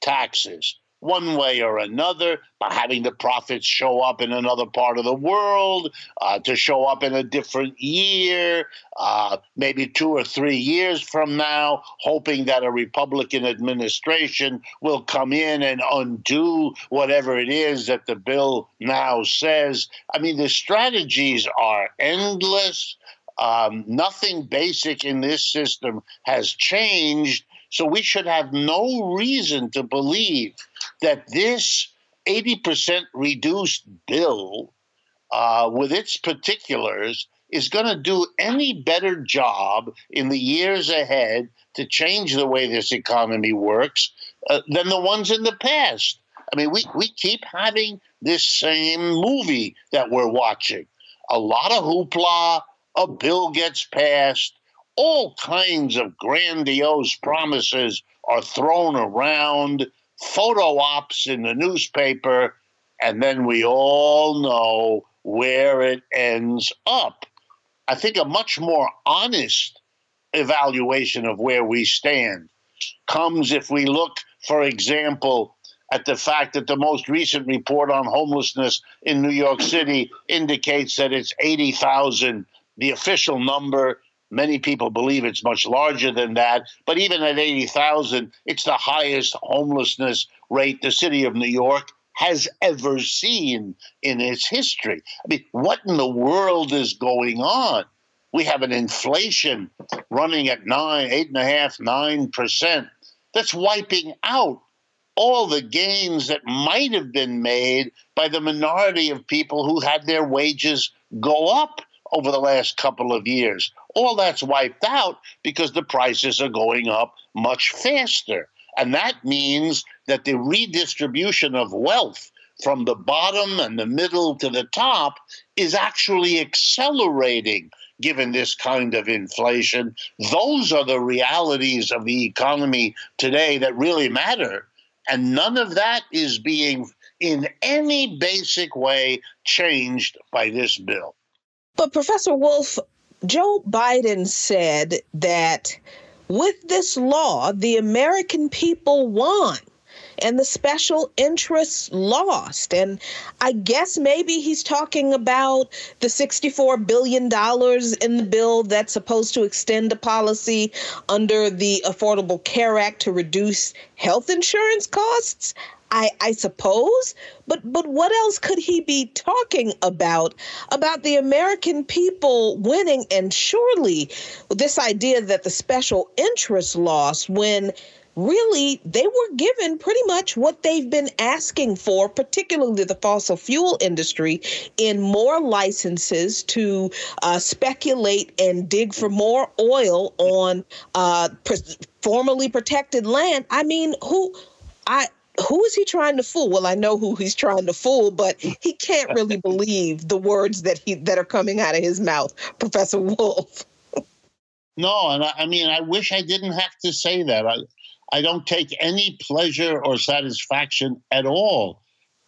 taxes one way or another by having the profits show up in another part of the world, uh, to show up in a different year, uh, maybe two or three years from now, hoping that a Republican administration will come in and undo whatever it is that the bill now says. I mean, the strategies are endless. Um, nothing basic in this system has changed. So we should have no reason to believe that this 80% reduced bill, uh, with its particulars, is going to do any better job in the years ahead to change the way this economy works uh, than the ones in the past. I mean, we, we keep having this same movie that we're watching. A lot of hoopla, a bill gets passed, all kinds of grandiose promises are thrown around, photo ops in the newspaper, and then we all know where it ends up. I think a much more honest evaluation of where we stand comes if we look, for example, at the fact that the most recent report on homelessness in New York City indicates that it's 80,000. The official number Many people believe it's much larger than that, but even at 80,000, it's the highest homelessness rate the city of New York has ever seen in its history. I mean, what in the world is going on? We have an inflation running at nine, eight and a half, nine percent. That's wiping out all the gains that might have been made by the minority of people who had their wages go up over the last couple of years. All that's wiped out because the prices are going up much faster. And that means that the redistribution of wealth from the bottom and the middle to the top is actually accelerating given this kind of inflation. Those are the realities of the economy today that really matter. And none of that is being, in any basic way, changed by this bill. But Professor Wolff, Joe Biden said that with this law, the American people won and the special interests lost. And I guess maybe he's talking about the $64 billion in the bill that's supposed to extend a policy under the Affordable Care Act to reduce health insurance costs. I, I suppose, but but what else could he be talking about about the American people winning? And surely, this idea that the special interest lost when really they were given pretty much what they've been asking for, particularly the fossil fuel industry, in more licenses to uh, speculate and dig for more oil on uh, pre- formerly protected land. I mean, who I who is he trying to fool? Well, I know who he's trying to fool, but he can't really believe the words that he that are coming out of his mouth, Professor Wolff. no, and I, I, mean, I wish I didn't have to say that. I, I don't take any pleasure or satisfaction at all,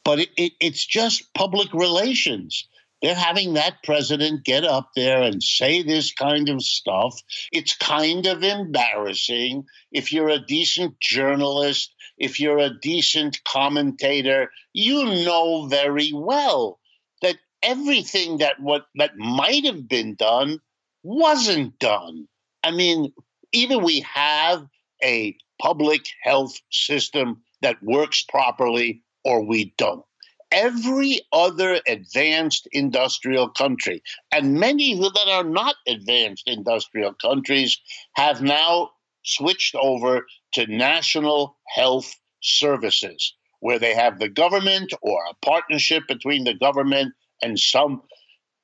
but it, it, it's just public relations. They're having that president get up there and say this kind of stuff. It's kind of embarrassing. If you're a decent journalist, if you're a decent commentator, you know very well that everything that what that might have been done wasn't done. I mean, either we have a public health system that works properly or we don't every other advanced industrial country, and many that are not advanced industrial countries, have now switched over to national health services, where they have the government or a partnership between the government and some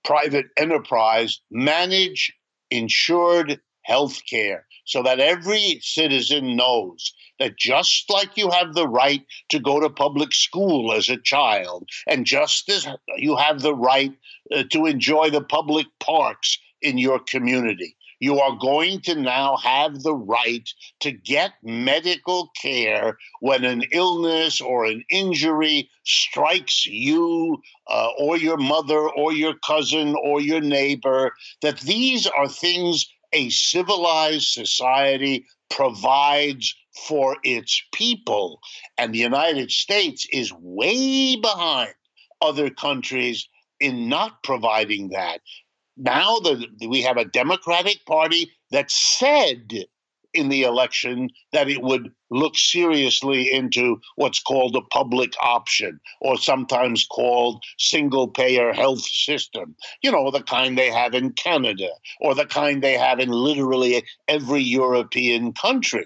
private enterprise manage insured health care so that every citizen knows that just like you have the right to go to public school as a child, and just as you have the right uh, to enjoy the public parks in your community, you are going to now have the right to get medical care when an illness or an injury strikes you uh, or your mother or your cousin or your neighbor. That these are things a civilized society provides for its people. And the United States is way behind other countries in not providing that. Now that we have a Democratic Party that said in the election that it would look seriously into what's called a public option or sometimes called single payer health system you know the kind they have in Canada or the kind they have in literally every european country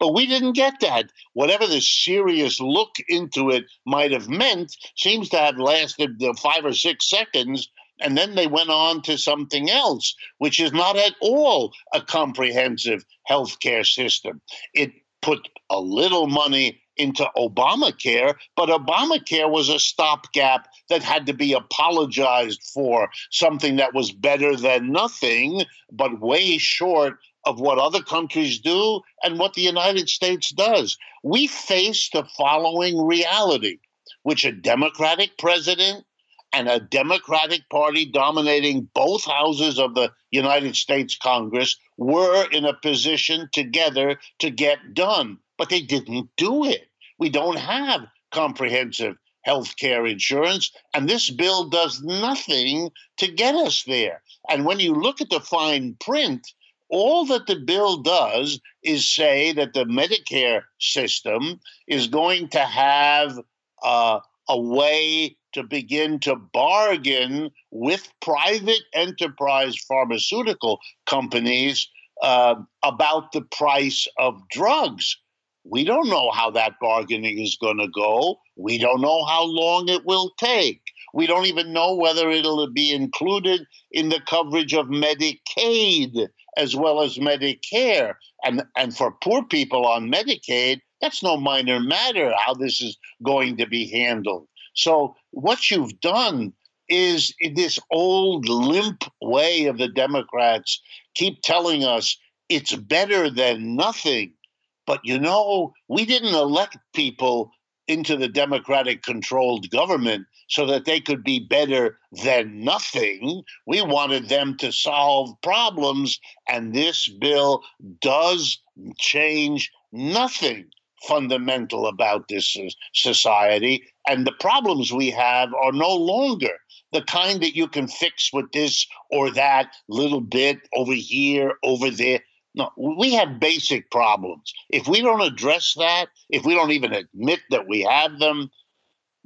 but we didn't get that. Whatever the serious look into it might have meant seems to have lasted uh, five or six seconds. And then they went on to something else, which is not at all a comprehensive healthcare system. It put a little money into Obamacare, but Obamacare was a stopgap that had to be apologized for, something that was better than nothing, but way short of what other countries do and what the United States does. We face the following reality, which a Democratic president and a Democratic Party dominating both houses of the United States Congress were in a position together to get done, but they didn't do it. We don't have comprehensive health care insurance, and this bill does nothing to get us there. And when you look at the fine print, all that the bill does is say that the Medicare system is going to have uh, a way to begin to bargain with private enterprise pharmaceutical companies uh, about the price of drugs. We don't know how that bargaining is going to go. We don't know how long it will take. We don't even know whether it'll be included in the coverage of Medicaid as well as Medicare. And, and for poor people on Medicaid, that's no minor matter how this is going to be handled. So, what you've done is this old limp way of the Democrats keep telling us it's better than nothing. But you know, we didn't elect people into the Democratic controlled government so that they could be better than nothing. We wanted them to solve problems, and this bill does change nothing fundamental about this society. And the problems we have are no longer the kind that you can fix with this or that little bit over here, over there. No, we have basic problems. If we don't address that, if we don't even admit that we have them,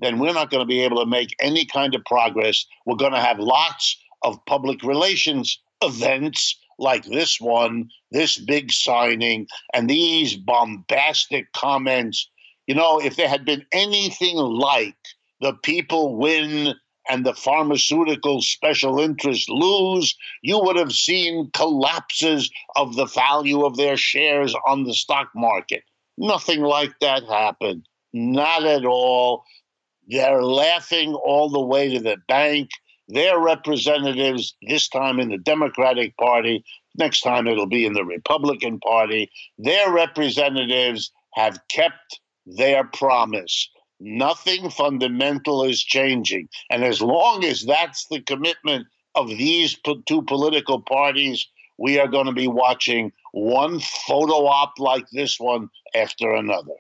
then we're not going to be able to make any kind of progress. We're going to have lots of public relations events like this one, this big signing, and these bombastic comments. You know, if there had been anything like the people win and the pharmaceutical special interests lose, you would have seen collapses of the value of their shares on the stock market. Nothing like that happened. Not at all. They're laughing all the way to the bank. Their representatives, this time in the Democratic Party, next time it'll be in the Republican Party, their representatives have kept their promise. Nothing fundamental is changing. And as long as that's the commitment of these two political parties, we are going to be watching one photo op like this one after another.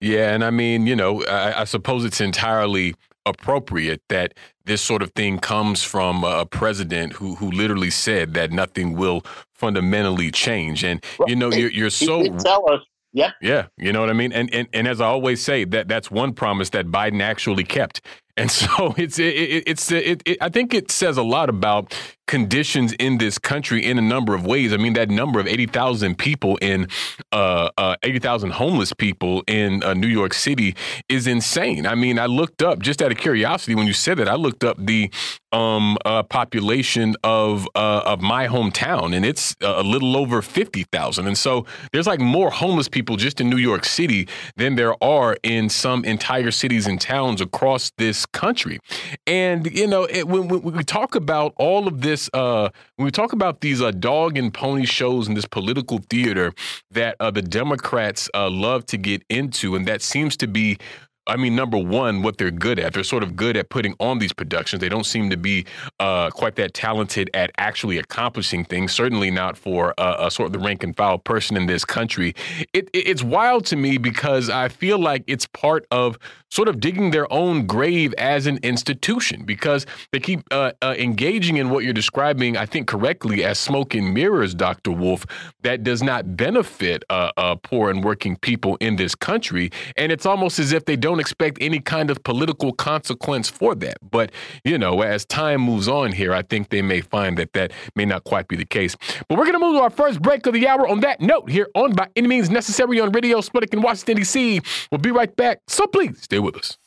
Yeah, and I mean, you know, I, I, suppose it's entirely appropriate that this sort of thing comes from a president who who literally said that nothing will fundamentally change. And you know, you're you're so tell us yeah. Yeah. You know what I mean? And, and and as I always say, that that's one promise that Biden actually kept. And so it's it, it, it's it, it, I think it says a lot about conditions in this country in a number of ways. I mean, that number of 80,000 people in uh, uh, 80,000 homeless people in uh, New York City is insane. I mean, I looked up just out of curiosity when you said that. I looked up the um, uh, population of uh, of my hometown, and it's a little over 50,000. And so there's like more homeless people just in New York City than there are in some entire cities and towns across this country. And you know, it, when, when we talk about all of this uh, when we talk about these uh, dog and pony shows and this political theater that uh, the Democrats uh, love to get into, and that seems to be I mean, number one, what they're good at. They're sort of good at putting on these productions. They don't seem to be uh, quite that talented at actually accomplishing things. Certainly not for uh, a sort of the rank and file person in this country. It, it, it's wild to me because I feel like it's part of sort of digging their own grave as an institution because they keep uh, uh engaging in what you're describing, I think correctly, as smoke and mirrors, Dr. Wolff, that does not benefit uh, uh, poor and working people in this country. And it's almost as if they don't don't expect any kind of political consequence for that. But, you know, as time moves on here, I think they may find that that may not quite be the case. But we're going to move to our first break of the hour on that note here on By Any Means Necessary on Radio Sputnik in Washington, D.C. We'll be right back. So please stay with us.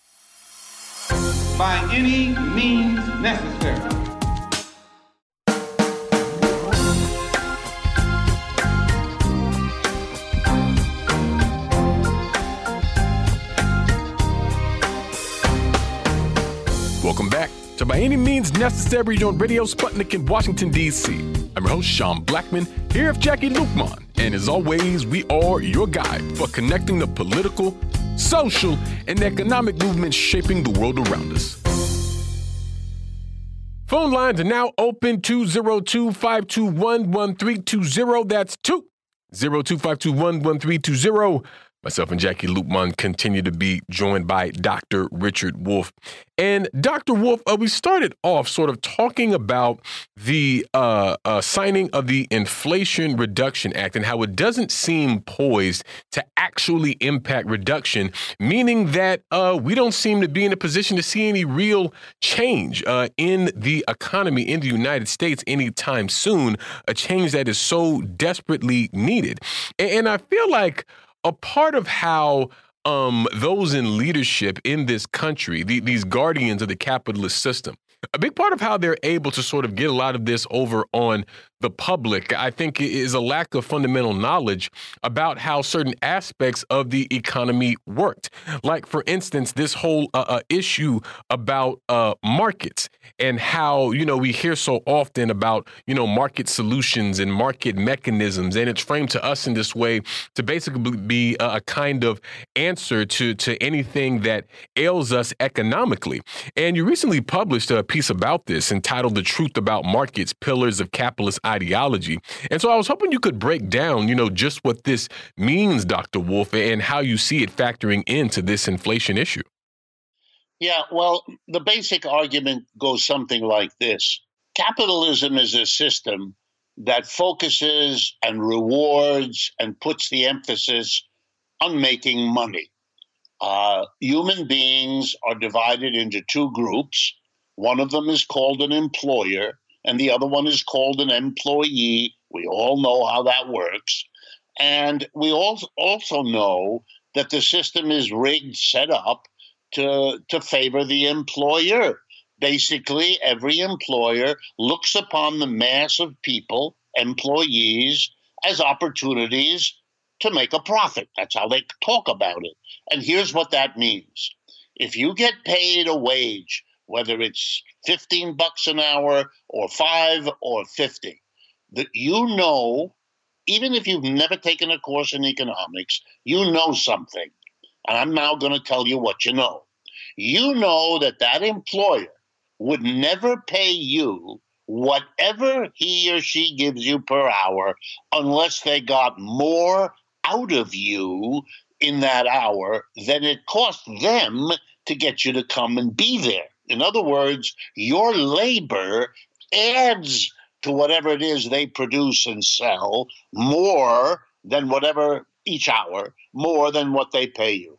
By any means necessary. Welcome back to By Any Means Necessary on Radio Sputnik in Washington, D.C. I'm your host, Sean Blackmon, here with Jacquie Luqman. And as always, we are your guide for connecting the political, social, and economic movements shaping the world around us. Phone lines are now open 202 521 1320. That's 202 521 1320. Myself and Jacquie Luqman continue to be joined by Dr. Richard Wolff. And Dr. Wolff, uh, we started off sort of talking about the uh, uh, signing of the Inflation Reduction Act and how it doesn't seem poised to actually impact reduction, meaning that uh, we don't seem to be in a position to see any real change uh, in the economy in the United States anytime soon, a change that is so desperately needed. and, and I feel like a part of how um, those in leadership in this country, the, these guardians of the capitalist system, a big part of how they're able to sort of get a lot of this over on the public, I think, is a lack of fundamental knowledge about how certain aspects of the economy worked. Like, for instance, this whole uh, uh, issue about uh, markets and how, you know, we hear so often about, you know, market solutions and market mechanisms. And it's framed to us in this way to basically be a, a kind of answer to, to anything that ails us economically. And you recently published a piece about this entitled The Truth About Markets Pillars of Capitalist ideology. And so I was hoping you could break down, you know, just what this means, Dr. Wolff, and how you see it factoring into this inflation issue. Yeah, well, the basic argument goes something like this Capitalism is a system that focuses and rewards and puts the emphasis on making money. Uh, human beings are divided into two groups. One of them is called an employer, and the other one is called an employee. We all know how that works. And we also know that the system is rigged, set up to, to favor the employer. Basically, every employer looks upon the mass of people, employees, as opportunities to make a profit. That's how they talk about it. And here's what that means if you get paid a wage whether it's 15 bucks an hour or 5 or 50 that you know even if you've never taken a course in economics you know something. And i'm now going to tell you what you know. You know that that employer would never pay you whatever he or she gives you per hour unless they got more out of you in that hour than it cost them to get you to come and be there in other words, your labor adds to whatever it is they produce and sell more than whatever each hour, more than what they pay you.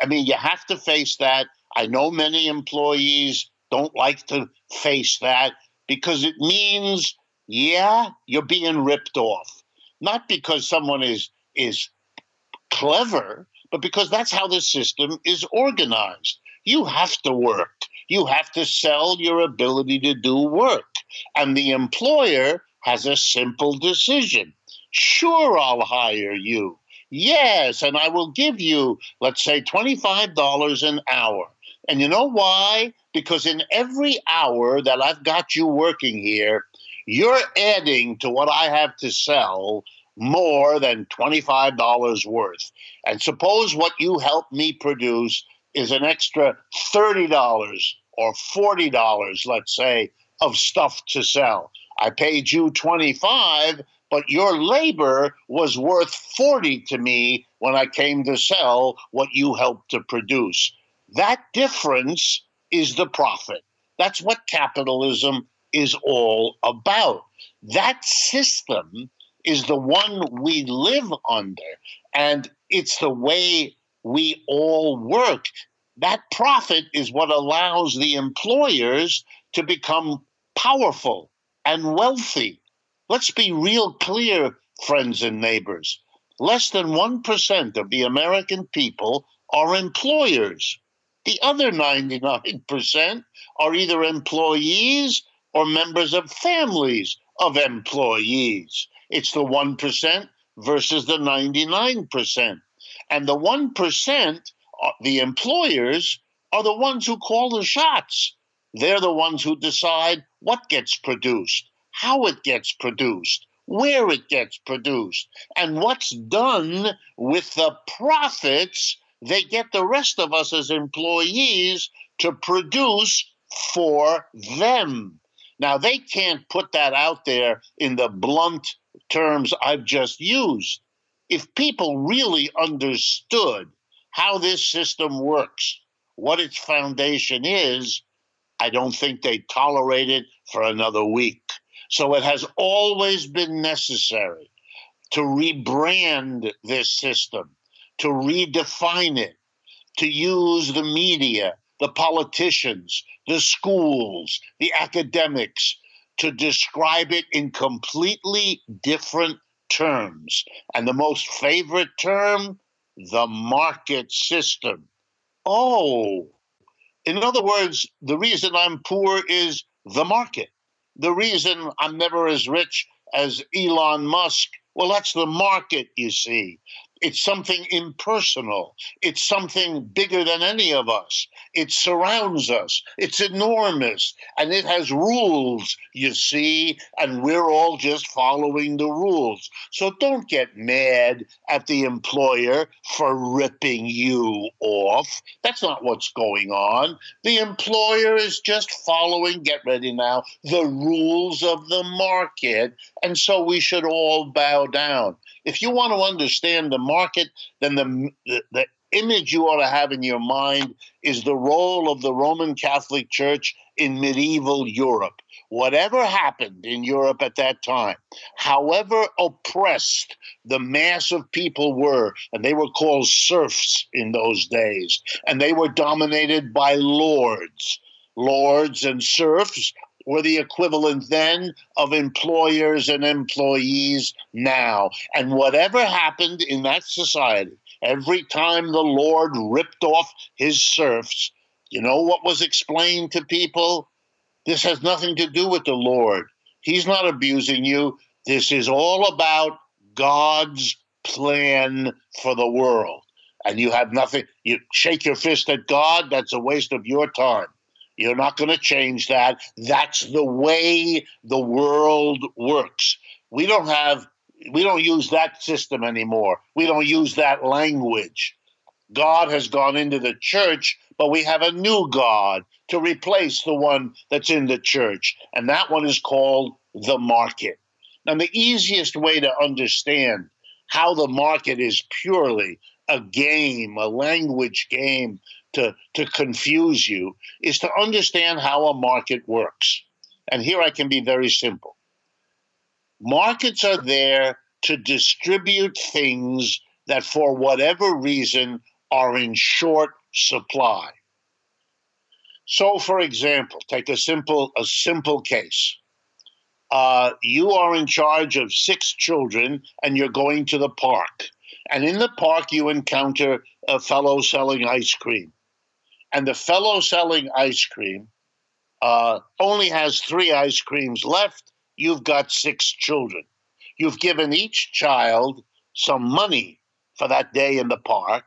I mean, you have to face that. I know many employees don't like to face that because it means, yeah, you're being ripped off. Not because someone is is clever, but because that's how the system is organized. You have to work. You have to sell your ability to do work. And the employer has a simple decision. Sure, I'll hire you. Yes, and I will give you, let's say, $25 an hour. And you know why? Because in every hour that I've got you working here, you're adding to what I have to sell more than $25 worth. And suppose what you help me produce is an extra $30 or $40, let's say, of stuff to sell. I paid you 25, but your labor was worth 40 to me when I came to sell what you helped to produce. That difference is the profit. That's what capitalism is all about. That system is the one we live under, and it's the way we all work. That profit is what allows the employers to become powerful and wealthy. Let's be real clear, friends and neighbors. Less than 1% of the American people are employers. The other 99% are either employees or members of families of employees. It's the 1% versus the 99%. And the 1%, uh, the employers, are the ones who call the shots. They're the ones who decide what gets produced, how it gets produced, where it gets produced, and what's done with the profits they get the rest of us as employees to produce for them. Now, they can't put that out there in the blunt terms I've just used. If people really understood how this system works, what its foundation is, I don't think they'd tolerate it for another week. So it has always been necessary to rebrand this system, to redefine it, to use the media, the politicians, the schools, the academics to describe it in completely different terms. And the most favorite term, the market system. Oh, in other words, the reason I'm poor is the market. The reason I'm never as rich as Elon Musk, well, that's the market, you see. It's something impersonal. It's something bigger than any of us. It surrounds us. It's enormous. And it has rules, you see, and we're all just following the rules. So don't get mad at the employer for ripping you off. That's not what's going on. The employer is just following, get ready now, the rules of the market. And so we should all bow down. If you want to understand the market, then the, the, the image you ought to have in your mind is the role of the Roman Catholic Church in medieval Europe. Whatever happened in Europe at that time, however oppressed the mass of people were, and they were called serfs in those days, and they were dominated by lords. Lords and serfs were the equivalent then of employers and employees now. And whatever happened in that society, every time the Lord ripped off his serfs, you know what was explained to people? This has nothing to do with the Lord. He's not abusing you. This is all about God's plan for the world. And you have nothing, you shake your fist at God, that's a waste of your time. You're not going to change that. That's the way the world works. We don't have, we don't use that system anymore. We don't use that language. God has gone into the church, but we have a new God to replace the one that's in the church. And that one is called the market. Now, the easiest way to understand how the market is purely a game, a language game to, to confuse you is to understand how a market works. And here I can be very simple. Markets are there to distribute things that, for whatever reason, are in short supply. So, for example, take a simple a simple case. Uh, you are in charge of six children, and you're going to the park. And in the park, you encounter a fellow selling ice cream, and the fellow selling ice cream uh, only has three ice creams left. You've got six children. You've given each child some money for that day in the park.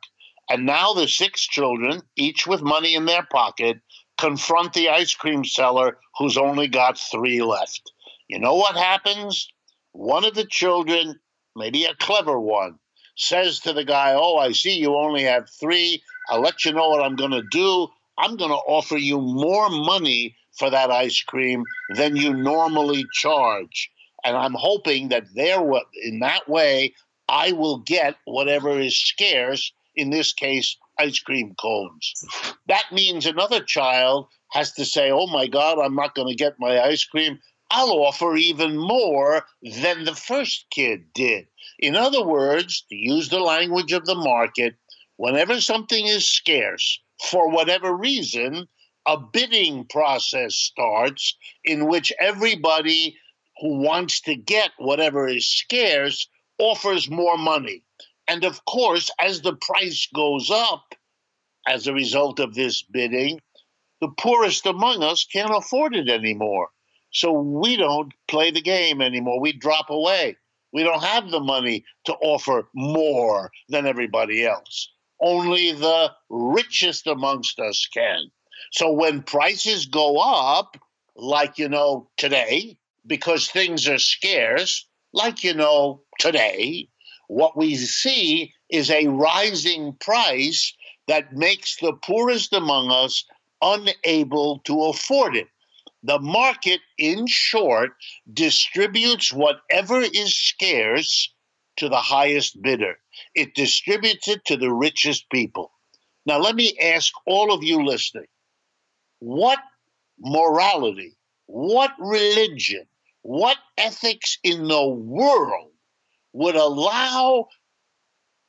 And now the six children, each with money in their pocket, confront the ice cream seller who's only got three left. You know what happens? One of the children, maybe a clever one, says to the guy, Oh, I see you only have three. I'll let you know what I'm going to do. I'm going to offer you more money for that ice cream than you normally charge. And I'm hoping that there, in that way, I will get whatever is scarce, in this case, ice cream cones. That means another child has to say, Oh my God, I'm not going to get my ice cream. I'll offer even more than the first kid did. In other words, to use the language of the market, whenever something is scarce, for whatever reason, a bidding process starts in which everybody who wants to get whatever is scarce offers more money. And of course, as the price goes up as a result of this bidding, the poorest among us can't afford it anymore. So we don't play the game anymore. We drop away. We don't have the money to offer more than everybody else. Only the richest amongst us can. So when prices go up, like you know today, because things are scarce, like you know today, what we see is a rising price that makes the poorest among us unable to afford it. The market, in short, distributes whatever is scarce to the highest bidder. It distributes it to the richest people. Now, let me ask all of you listening what morality, what religion, what ethics in the world would allow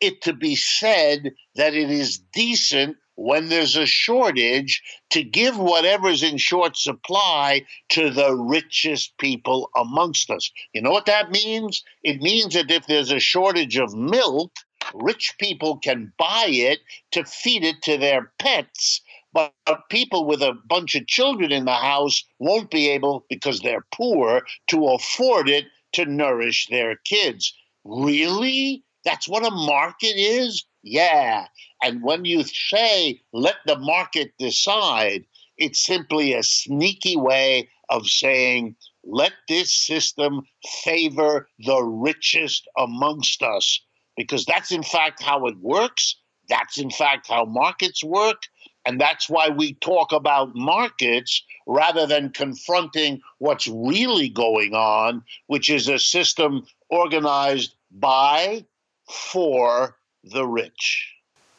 it to be said that it is decent when there's a shortage to give whatever's in short supply to the richest people amongst us. You know what that means? It means that if there's a shortage of milk, rich people can buy it to feed it to their pets but people with a bunch of children in the house won't be able, because they're poor, to afford it to nourish their kids. Really? That's what a market is? Yeah. And when you say, let the market decide, it's simply a sneaky way of saying, let this system favor the richest amongst us. Because that's in fact how it works. That's in fact how markets work. And that's why we talk about markets rather than confronting what's really going on, which is a system organized by, for the rich.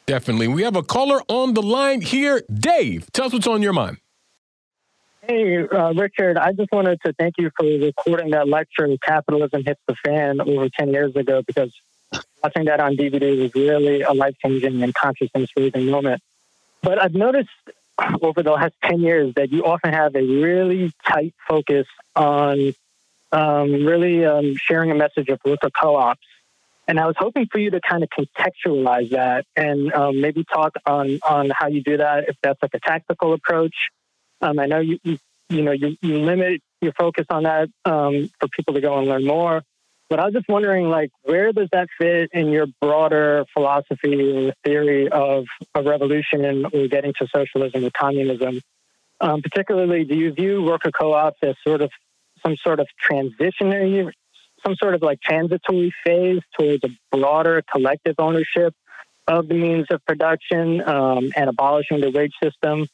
Definitely. We have a caller on the line here. Dave, tell us what's on your mind. Hey, uh, Richard, I just wanted to thank you for recording that lecture, Capitalism Hits the Fan, over 10 years ago, because watching that on DVD was really a life changing and consciousness raising moment. But I've noticed over the last 10 years that you often have a really tight focus on um, really um, sharing a message of worker co ops. And I was hoping for you to kind of contextualize that and um, maybe talk on, on how you do that, if that's like a tactical approach. Um, I know you, you, you know, you, you limit your focus on that um, for people to go and learn more. But I was just wondering, like, where does that fit in your broader philosophy or theory of a revolution or getting to socialism or communism? Um, particularly, do you view worker co-ops as sort of some sort of transitionary, some sort of like transitory phase towards a broader collective ownership of the means of production um, and abolishing the wage system?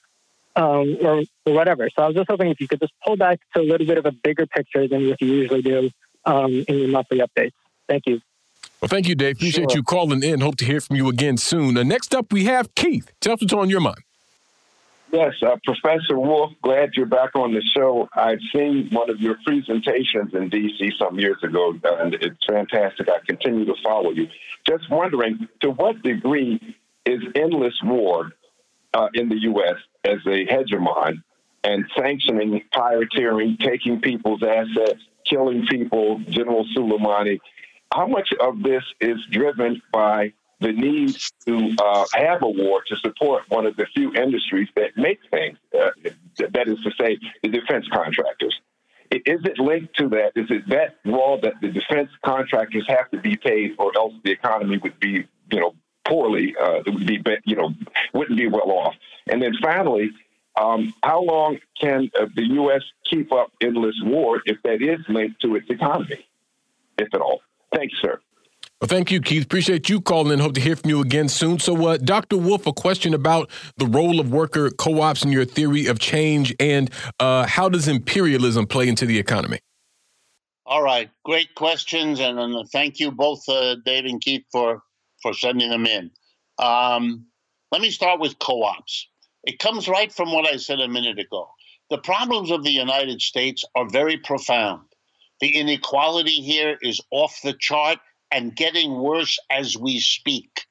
Um, or, or, whatever. So I was just hoping if you could just pull back to a little bit of a bigger picture than what you usually do um, in your monthly updates. Thank you. Well, thank you, Dave. Appreciate sure. you calling in. Hope to hear from you again soon. Uh, next up, we have Keith. Tell us what's on your mind. Yes, uh, Professor Wolff, glad you're back on the show. I've seen one of your presentations in D.C. some years ago, and it's fantastic. I continue to follow you. Just wondering, to what degree is endless war uh, in the U.S. as a hegemon and sanctioning pirateering, taking people's assets, killing people, General Soleimani. How much of this is driven by the need to uh, have a war to support one of the few industries that make things? Uh, that is to say, the defense contractors. Is it linked to that? Is it that raw that the defense contractors have to be paid, or else the economy would be, you know, poorly? Uh, it would be, you know, wouldn't be well off. And then finally, um, how long can uh, the U.S. keep up endless war if that is linked to its economy, if at all? Thanks, sir. Well, thank you, Keith. Appreciate you calling in. Hope to hear from you again soon. So, uh, Dr. Wolff, a question about the role of worker co ops in your theory of change and uh, how does imperialism play into the economy? All right. Great questions. And, and thank you both, uh, Dave and Keith, for, for sending them in. Um, let me start with co ops. It comes right from what I said a minute ago. The problems of the United States are very profound. The inequality here is off the chart and getting worse as we speak.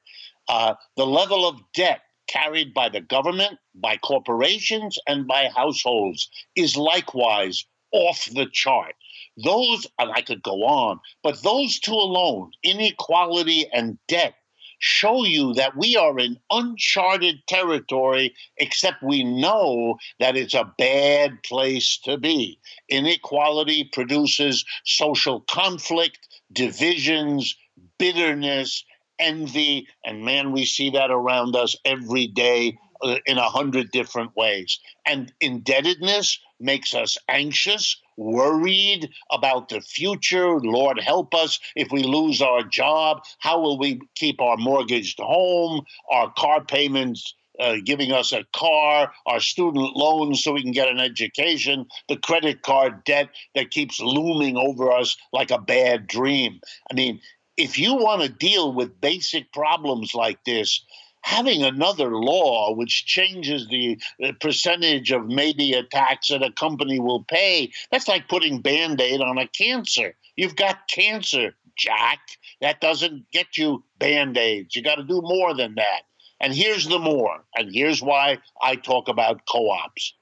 Uh, the level of debt carried by the government, by corporations, and by households is likewise off the chart. Those, and I could go on, but those two alone, inequality and debt, show you that we are in uncharted territory, except we know that it's a bad place to be. Inequality produces social conflict, divisions, bitterness, envy, and man, we see that around us every day uh, in a hundred different ways. And indebtedness makes us anxious, worried about the future. Lord, help us if we lose our job. How will we keep our mortgaged home, our car payments? Uh, giving us a car, our student loans so we can get an education, the credit card debt that keeps looming over us like a bad dream. I mean, if you want to deal with basic problems like this, having another law which changes the, percentage of maybe a tax that a company will pay, that's like putting band aid on a cancer. You've got cancer, Jack. That doesn't get you band aids. You got to do more than that. And here's the more, and here's why I talk about co ops.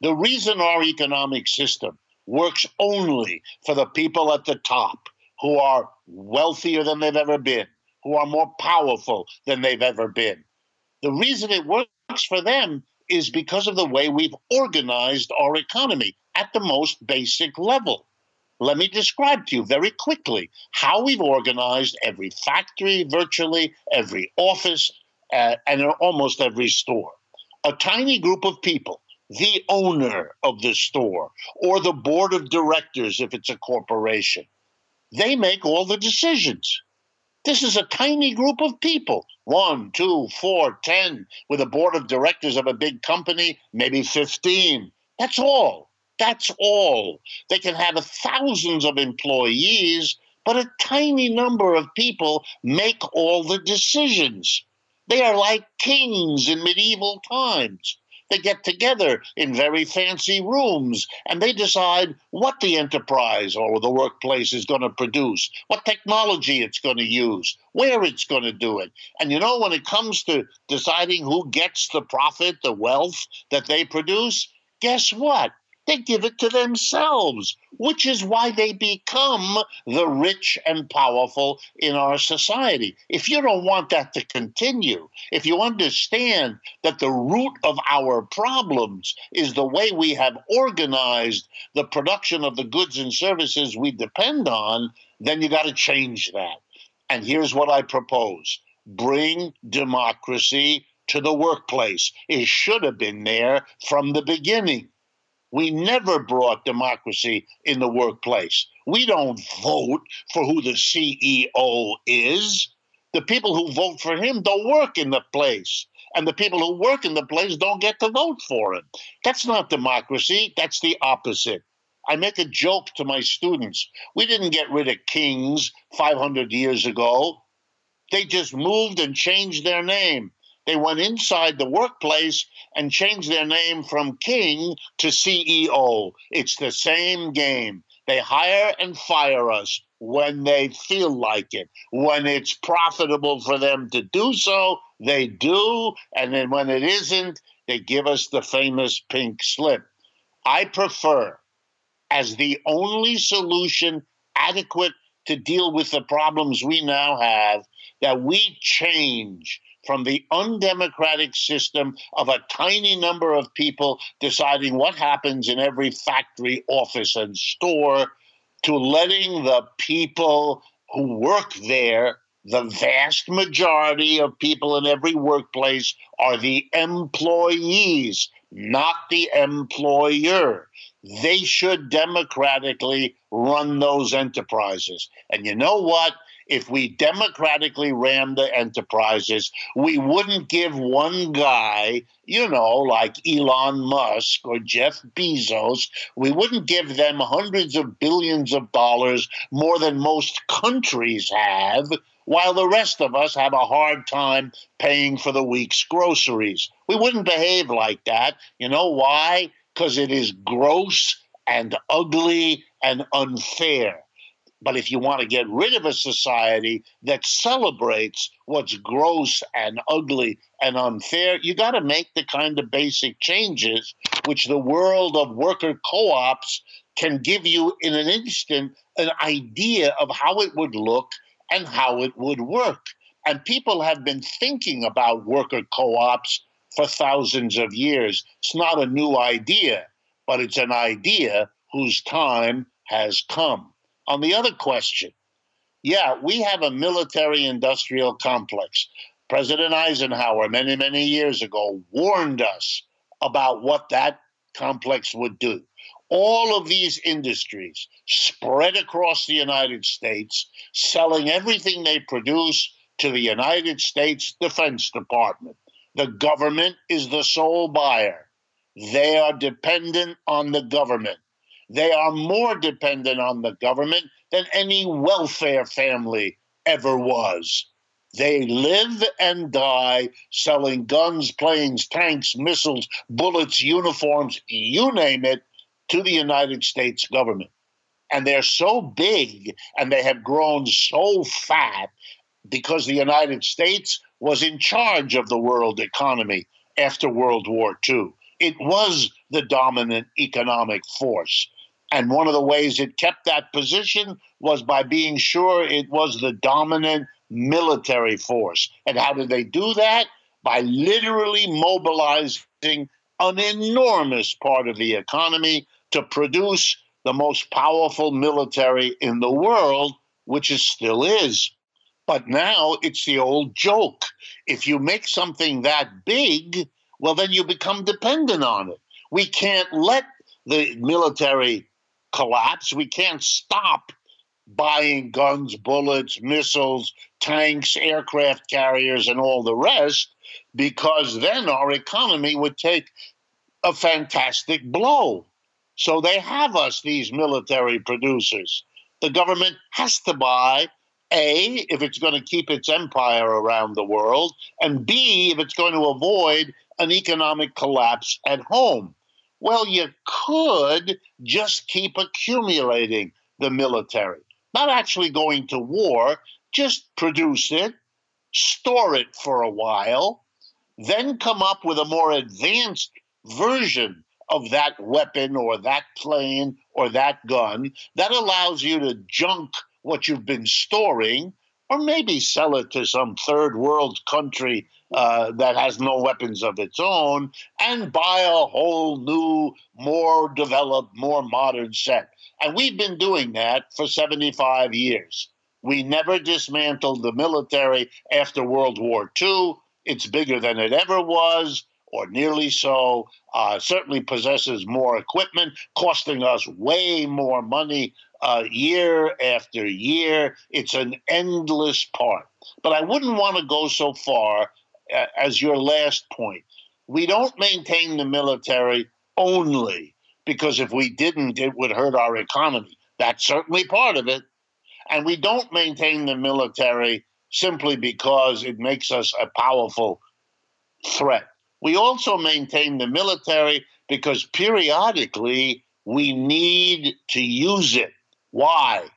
The reason our economic system works only for the people at the top who are wealthier than they've ever been, who are more powerful than they've ever been, the reason it works for them is because of the way we've organized our economy at the most basic level. Let me describe to you very quickly how we've organized every factory, virtually every office, uh, and in almost every store. A tiny group of people, the owner of the store, or the board of directors if it's a corporation, they make all the decisions. This is a tiny group of people one, two, four, ten, with a board of directors of a big company, maybe 15. That's all. That's all. They can have thousands of employees, but a tiny number of people make all the decisions. They are like kings in medieval times. They get together in very fancy rooms and they decide what the enterprise or the workplace is going to produce, what technology it's going to use, where it's going to do it. And you know, when it comes to deciding who gets the profit, the wealth that they produce, guess what? They give it to themselves, which is why they become the rich and powerful in our society. If you don't want that to continue, if you understand that the root of our problems is the way we have organized the production of the goods and services we depend on, then you got to change that. And here's what I propose bring democracy to the workplace. It should have been there from the beginning. We never brought democracy in the workplace. We don't vote for who the CEO is. The people who vote for him don't work in the place. And the people who work in the place don't get to vote for him. That's not democracy. That's the opposite. I make a joke to my students. We didn't get rid of kings 500 years ago. They just moved and changed their name. They went inside the workplace and changed their name from king to CEO. It's the same game. They hire and fire us when they feel like it. When it's profitable for them to do so, they do. And then when it isn't, they give us the famous pink slip. I prefer, as the only solution adequate to deal with the problems we now have, that we change from the undemocratic system of a tiny number of people deciding what happens in every factory, office, and store to letting the people who work there, the vast majority of people in every workplace are the employees, not the employer. They should democratically run those enterprises. And you know what? If we democratically ran the enterprises, we wouldn't give one guy, you know, like Elon Musk or Jeff Bezos, we wouldn't give them hundreds of billions of dollars more than most countries have, while the rest of us have a hard time paying for the week's groceries. We wouldn't behave like that. You know why? Because it is gross and ugly and unfair. But if you want to get rid of a society that celebrates what's gross and ugly and unfair, you got to make the kind of basic changes which the world of worker co ops can give you in an instant an idea of how it would look and how it would work. And people have been thinking about worker co ops for thousands of years. It's not a new idea, but it's an idea whose time has come. On the other question, yeah, we have a military industrial complex. President Eisenhower, many, many years ago, warned us about what that complex would do. All of these industries spread across the United States, selling everything they produce to the United States Defense Department. The government is the sole buyer. They are dependent on the government. They are more dependent on the government than any welfare family ever was. They live and die selling guns, planes, tanks, missiles, bullets, uniforms, you name it, to the United States government. And they're so big and they have grown so fat because the United States was in charge of the world economy after World War II. It was the dominant economic force. And one of the ways it kept that position was by being sure it was the dominant military force. And how did they do that? By literally mobilizing an enormous part of the economy to produce the most powerful military in the world, which it still is. But now it's the old joke. If you make something that big, well, then you become dependent on it. We can't let the military collapse. We can't stop buying guns, bullets, missiles, tanks, aircraft carriers, and all the rest because then our economy would take a fantastic blow. So they have us, these military producers. The government has to buy A, if it's going to keep its empire around the world, and B, if it's going to avoid an economic collapse at home. Well, you could just keep accumulating the military, not actually going to war, just produce it, store it for a while, then come up with a more advanced version of that weapon or that plane or that gun that allows you to junk what you've been storing or maybe sell it to some third world country uh, that has no weapons of its own and buy a whole new, more developed, more modern set. And we've been doing that for 75 years. We never dismantled the military after World War II. It's bigger than it ever was, or nearly so. Uh, certainly possesses more equipment, costing us way more money uh, year after year. It's an endless part. But I wouldn't want to go so far as your last point. We don't maintain the military only because if we didn't, it would hurt our economy. That's certainly part of it. And we don't maintain the military simply because it makes us a powerful threat. We also maintain the military because periodically we need to use it. Why?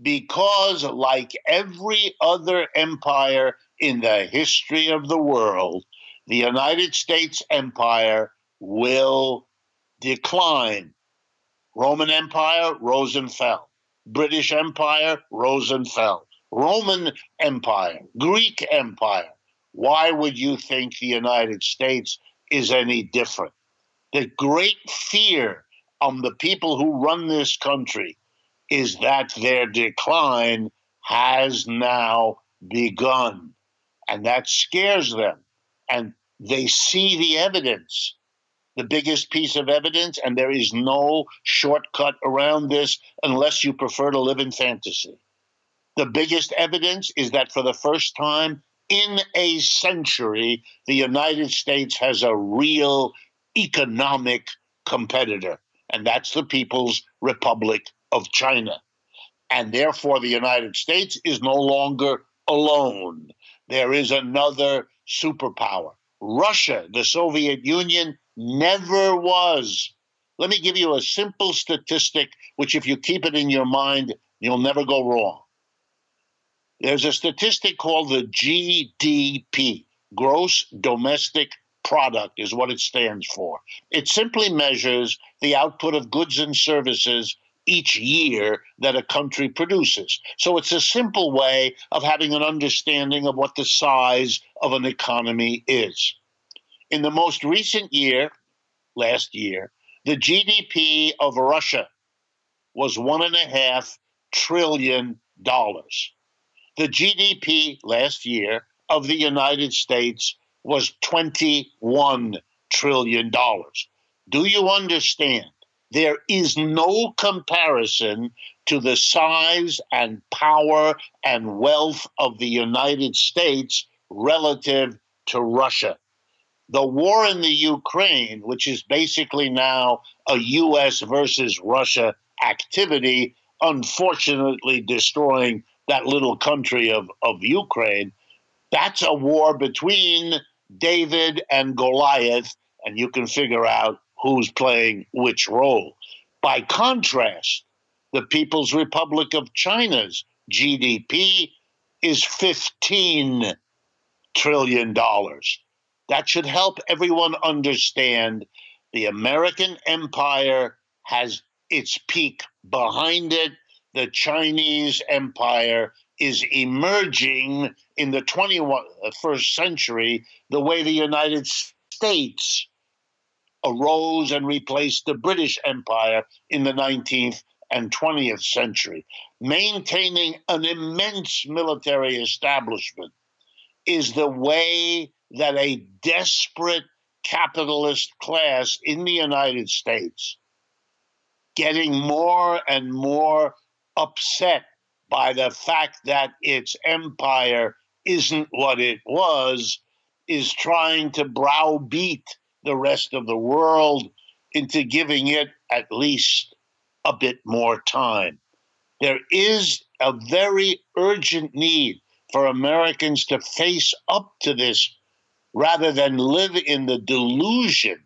Because, like every other empire in the history of the world, the United States empire will decline. Roman Empire rose and fell. British Empire rose and fell. Roman Empire, Greek Empire. Why would you think the United States is any different? The great fear on the people who run this country is that their decline has now begun. And that scares them. And they see the evidence, the biggest piece of evidence, and there is no shortcut around this unless you prefer to live in fantasy. The biggest evidence is that for the first time in a century, the United States has a real economic competitor, and that's the People's Republic of China. And therefore, the United States is no longer alone. There is another superpower. Russia, the Soviet Union, never was. Let me give you a simple statistic, which, if you keep it in your mind, you'll never go wrong. There's a statistic called the GDP, gross domestic product, is what it stands for. It simply measures the output of goods and services each year that a country produces. So it's a simple way of having an understanding of what the size of an economy is. In the most recent year, last year, the GDP of Russia was one and a half trillion dollars. The GDP last year of the United States was $21 trillion. Do you understand there is no comparison to the size and power and wealth of the United States relative to Russia. The war in the Ukraine, which is basically now a US versus Russia activity, unfortunately destroying that little country of, of Ukraine, that's a war between David and Goliath, and you can figure out who's playing which role. By contrast, the People's Republic of China's GDP is $15 trillion. That should help everyone understand the American empire has its peak behind it. The Chinese empire is emerging in the 21st century the way the United States arose and replaced the British Empire in the 19th and 20th century. Maintaining an immense military establishment is the way that a desperate capitalist class in the United States, getting more and more upset by the fact that its empire isn't what it was, is trying to browbeat the rest of the world into giving it at least a bit more time. There is a very urgent need for Americans to face up to this rather than live in the delusion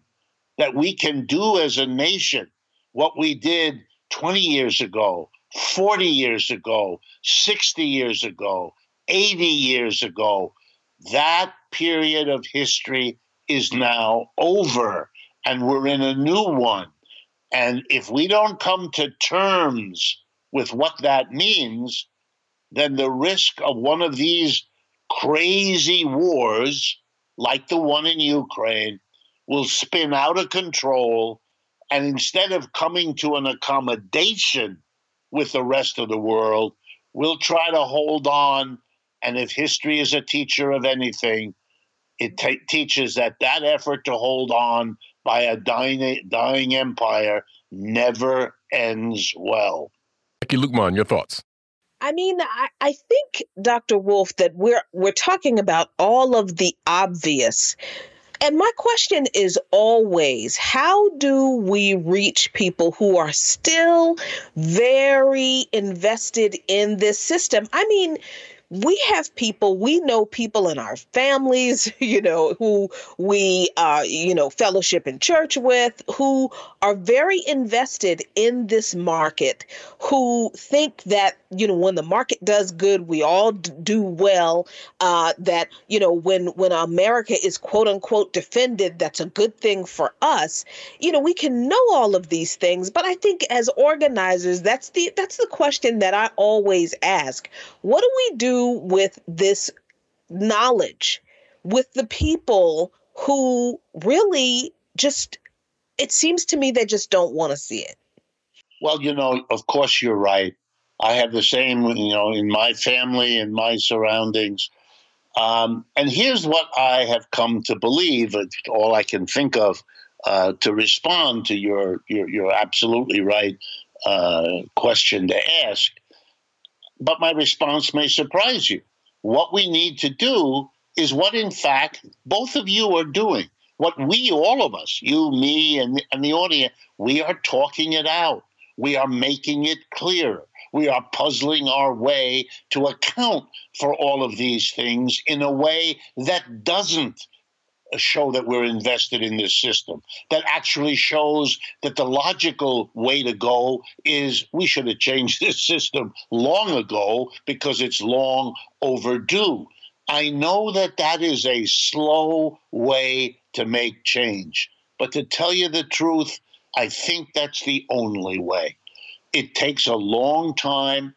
that we can do as a nation what we did 20 years ago, 40 years ago, 60 years ago, 80 years ago. That period of history is now over and we're in a new one. And if we don't come to terms with what that means, then the risk of one of these crazy wars, like the one in Ukraine, will spin out of control. And instead of coming to an accommodation with the rest of the world, we'll try to hold on. And if history is a teacher of anything, it teaches that that effort to hold on by a dying, dying empire never ends well. Jacquie Luqman, your thoughts? I mean, I, I think, Dr. Wolff, that we're we're talking about all of the obvious. And my question is always how do we reach people who are still very invested in this system? I mean, we have people we know people in our families you know who we uh you know fellowship in church with who are very invested in this market who think that you know when the market does good we all do well uh, that you know when when america is quote unquote defended that's a good thing for us. You know we can know all of these things but i think as organizers that's the that's the question that i always ask. What do we do with this knowledge with the people who really just it seems to me they just don't want to see it? Well, you know, of course you're right. I have the same, you know, in my family and my surroundings. Um, and here's what I have come to believe. All I can think of uh, to respond to your your, your absolutely right uh, question to ask. But my response may surprise you. What we need to do is what, in fact, both of you are doing. What we, all of us, you, me, and, and the audience, we are talking it out. We are making it clear. We are puzzling our way to account for all of these things in a way that doesn't show that we're invested in this system, that actually shows that the logical way to go is we should have changed this system long ago because it's long overdue. I know that that is a slow way to make change. But to tell you the truth, I think that's the only way. It takes a long time.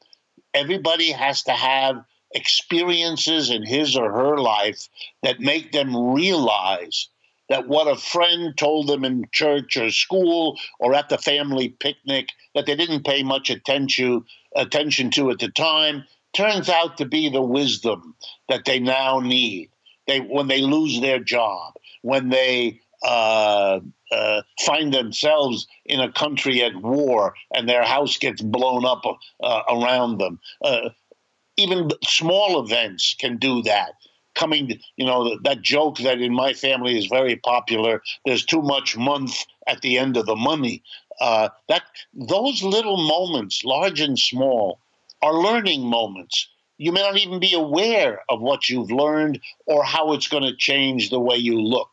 Everybody has to have experiences in his or her life that make them realize that what a friend told them in church or school or at the family picnic that they didn't pay much attention attention to at the time turns out to be the wisdom that they now need. They when they lose their job, when they uh, uh, find themselves in a country at war and their house gets blown up uh, around them. Uh, even small events can do that. Coming, you know, that joke that in my family is very popular. There's too much month at the end of the money. Uh, that those little moments, large and small, are learning moments. You may not even be aware of what you've learned or how it's going to change the way you look.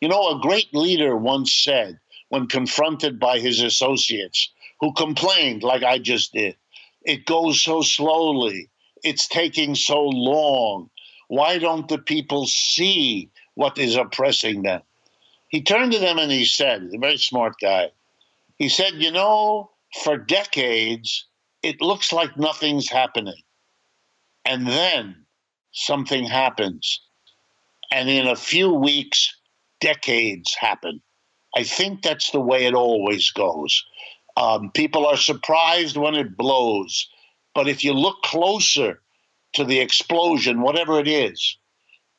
You know, a great leader once said, when confronted by his associates who complained, like I just did, it goes so slowly, it's taking so long. Why don't the people see what is oppressing them? He turned to them and he said, he's a very smart guy. He said, You know, for decades, it looks like nothing's happening. And then something happens. And in a few weeks, decades happen. I think that's the way it always goes. Um, people are surprised when it blows, but if you look closer to the explosion, whatever it is,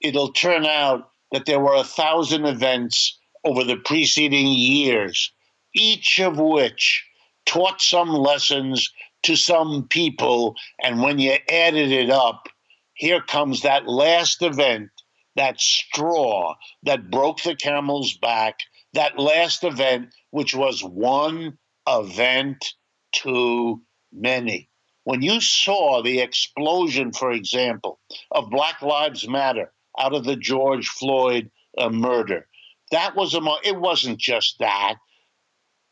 it'll turn out that there were a thousand events over the preceding years, each of which taught some lessons to some people. And when you added it up, here comes that last event that straw that broke the camel's back, that last event, which was one event too many. When you saw the explosion, for example, of Black Lives Matter out of the George Floyd uh, murder, that was a it wasn't just that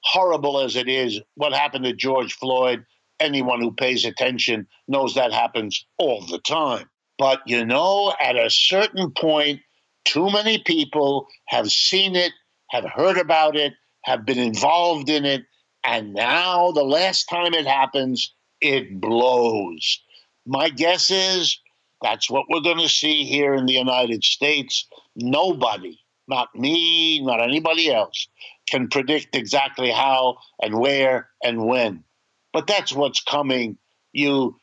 horrible as it is what happened to George Floyd anyone who pays attention knows that happens all the time but you know, at a certain point, too many people have seen it, have heard about it, have been involved in it, and now the last time it happens, it blows. My guess is that's what we're going to see here in the United States. Nobody, not me, not anybody else, can predict exactly how and where and when. But that's what's coming. You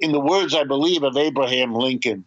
in the words, I believe, of Abraham Lincoln,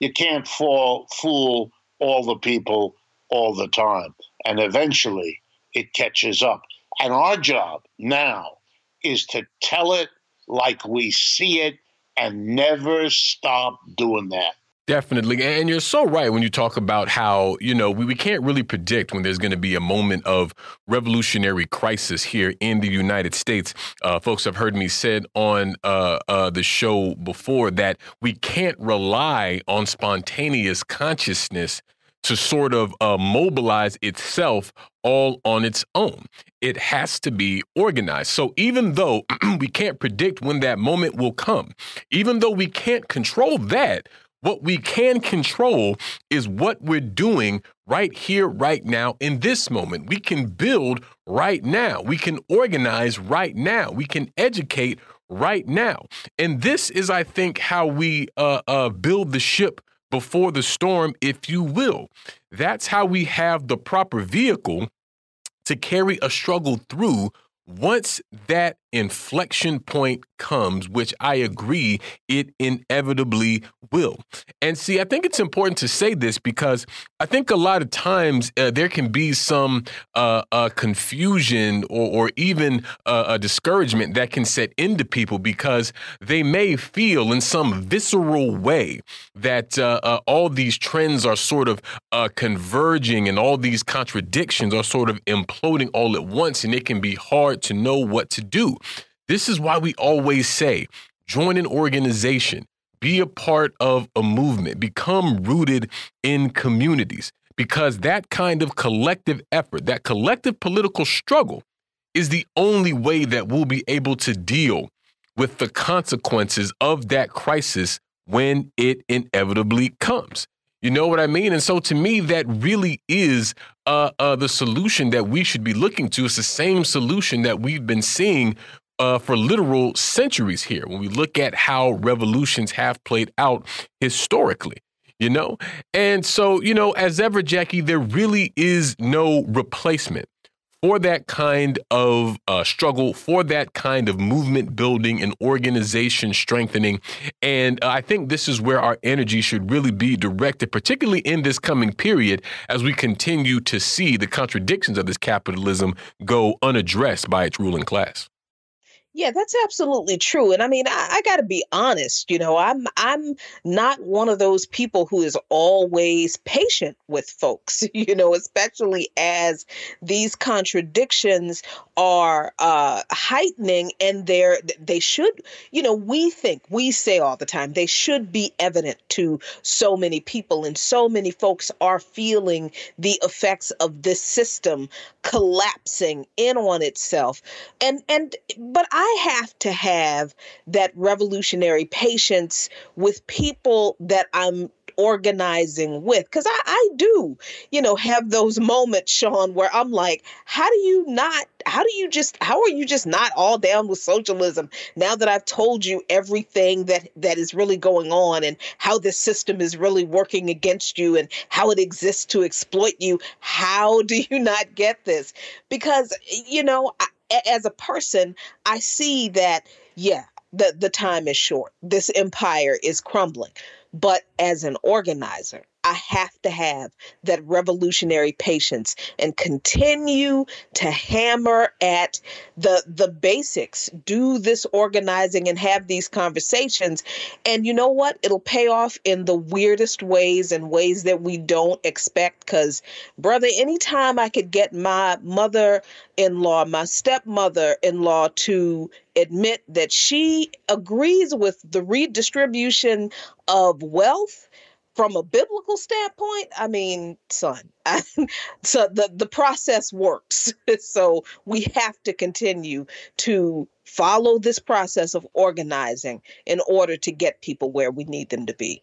you can't fall, fool all the people all the time. And eventually it catches up. And our job now is to tell it like we see it and never stop doing that. Definitely. And you're so right when you talk about how, you know, we, we can't really predict when there's going to be a moment of revolutionary crisis here in the United States. Uh, folks have heard me said on uh, uh, the show before that we can't rely on spontaneous consciousness to sort of uh, mobilize itself all on its own. It has to be organized. So even though we can't predict when that moment will come, even though we can't control that, what we can control is what we're doing right here, right now, in this moment. We can build right now. We can organize right now. We can educate right now. And this is, I think, how we uh, uh, build the ship before the storm, if you will. That's how we have the proper vehicle to carry a struggle through once that inflection point comes, which I agree it inevitably will. And see, I think it's important to say this because I think a lot of times uh, there can be some uh, uh, confusion or, or even uh, a discouragement that can set into people because they may feel in some visceral way that uh, uh, all these trends are sort of converging and all these contradictions are sort of imploding all at once, and it can be hard to know what to do. This is why we always say join an organization, be a part of a movement, become rooted in communities, because that kind of collective effort, that collective political struggle, is the only way that we'll be able to deal with the consequences of that crisis when it inevitably comes. You know what I mean? And so to me, that really is uh, uh, the solution that we should be looking to. It's the same solution that we've been seeing uh, for literal centuries here when we look at how revolutions have played out historically you know? And so, you know, as ever, Jacquie, there really is no replacement for that kind of uh, struggle, for that kind of movement building and organization strengthening. And uh, I think this is where our energy should really be directed, particularly in this coming period as we continue to see the contradictions of this capitalism go unaddressed by its ruling class. Yeah, that's absolutely true. And I mean, I, I got to be honest. You know, I'm I'm not one of those people who is always patient with folks. You know, especially as these contradictions are uh, heightening, and they're they should. You know, we think we say all the time they should be evident to so many people, and so many folks are feeling the effects of this system collapsing in on itself. And and but I I have to have that revolutionary patience with people that I'm organizing with because I, I do you know have those moments sean where i'm like how do you not how do you just how are you just not all down with socialism now that i've told you everything that that is really going on and how this system is really working against you and how it exists to exploit you how do you not get this because you know I, as a person, I see that, yeah, the, the time is short. This empire is crumbling. But as an organizer, I have to have that revolutionary patience and continue to hammer at the the basics. Do this organizing and have these conversations. And you know what? It'll pay off in the weirdest ways and ways that we don't expect. Cause brother, anytime I could get my mother-in-law, my stepmother-in-law to admit that she agrees with the redistribution of wealth from a biblical standpoint, I mean, son, I, so the the process works. so we have to continue to follow this process of organizing in order to get people where we need them to be.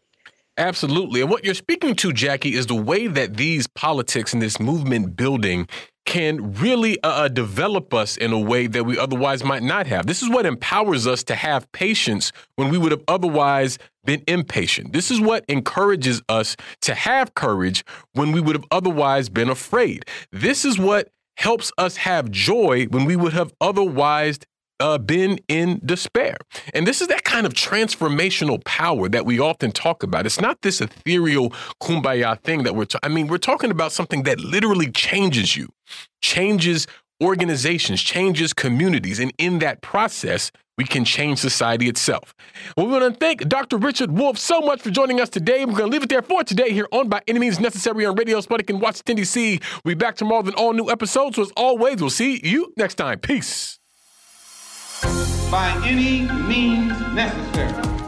Absolutely. And what you're speaking to, Jacquie, is the way that these politics and this movement building can really uh, uh, develop us in a way that we otherwise might not have. This is what empowers us to have patience when we would have otherwise been impatient. This is what encourages us to have courage when we would have otherwise been afraid. This is what helps us have joy when we would have otherwise uh, been in despair. And this is that kind of transformational power that we often talk about. It's not this ethereal kumbaya thing that we're, I mean, we're talking about something that literally changes you, changes organizations, changes communities. And in that process, we can change society itself. Well, we want to thank Dr. Richard Wolff so much for joining us today. We're going to leave it there for today here on By Any Means Necessary on Radio Sputnik in Washington, D.C. We'll be back tomorrow with an all new episode. So, as always, we'll see you next time. Peace by any means necessary.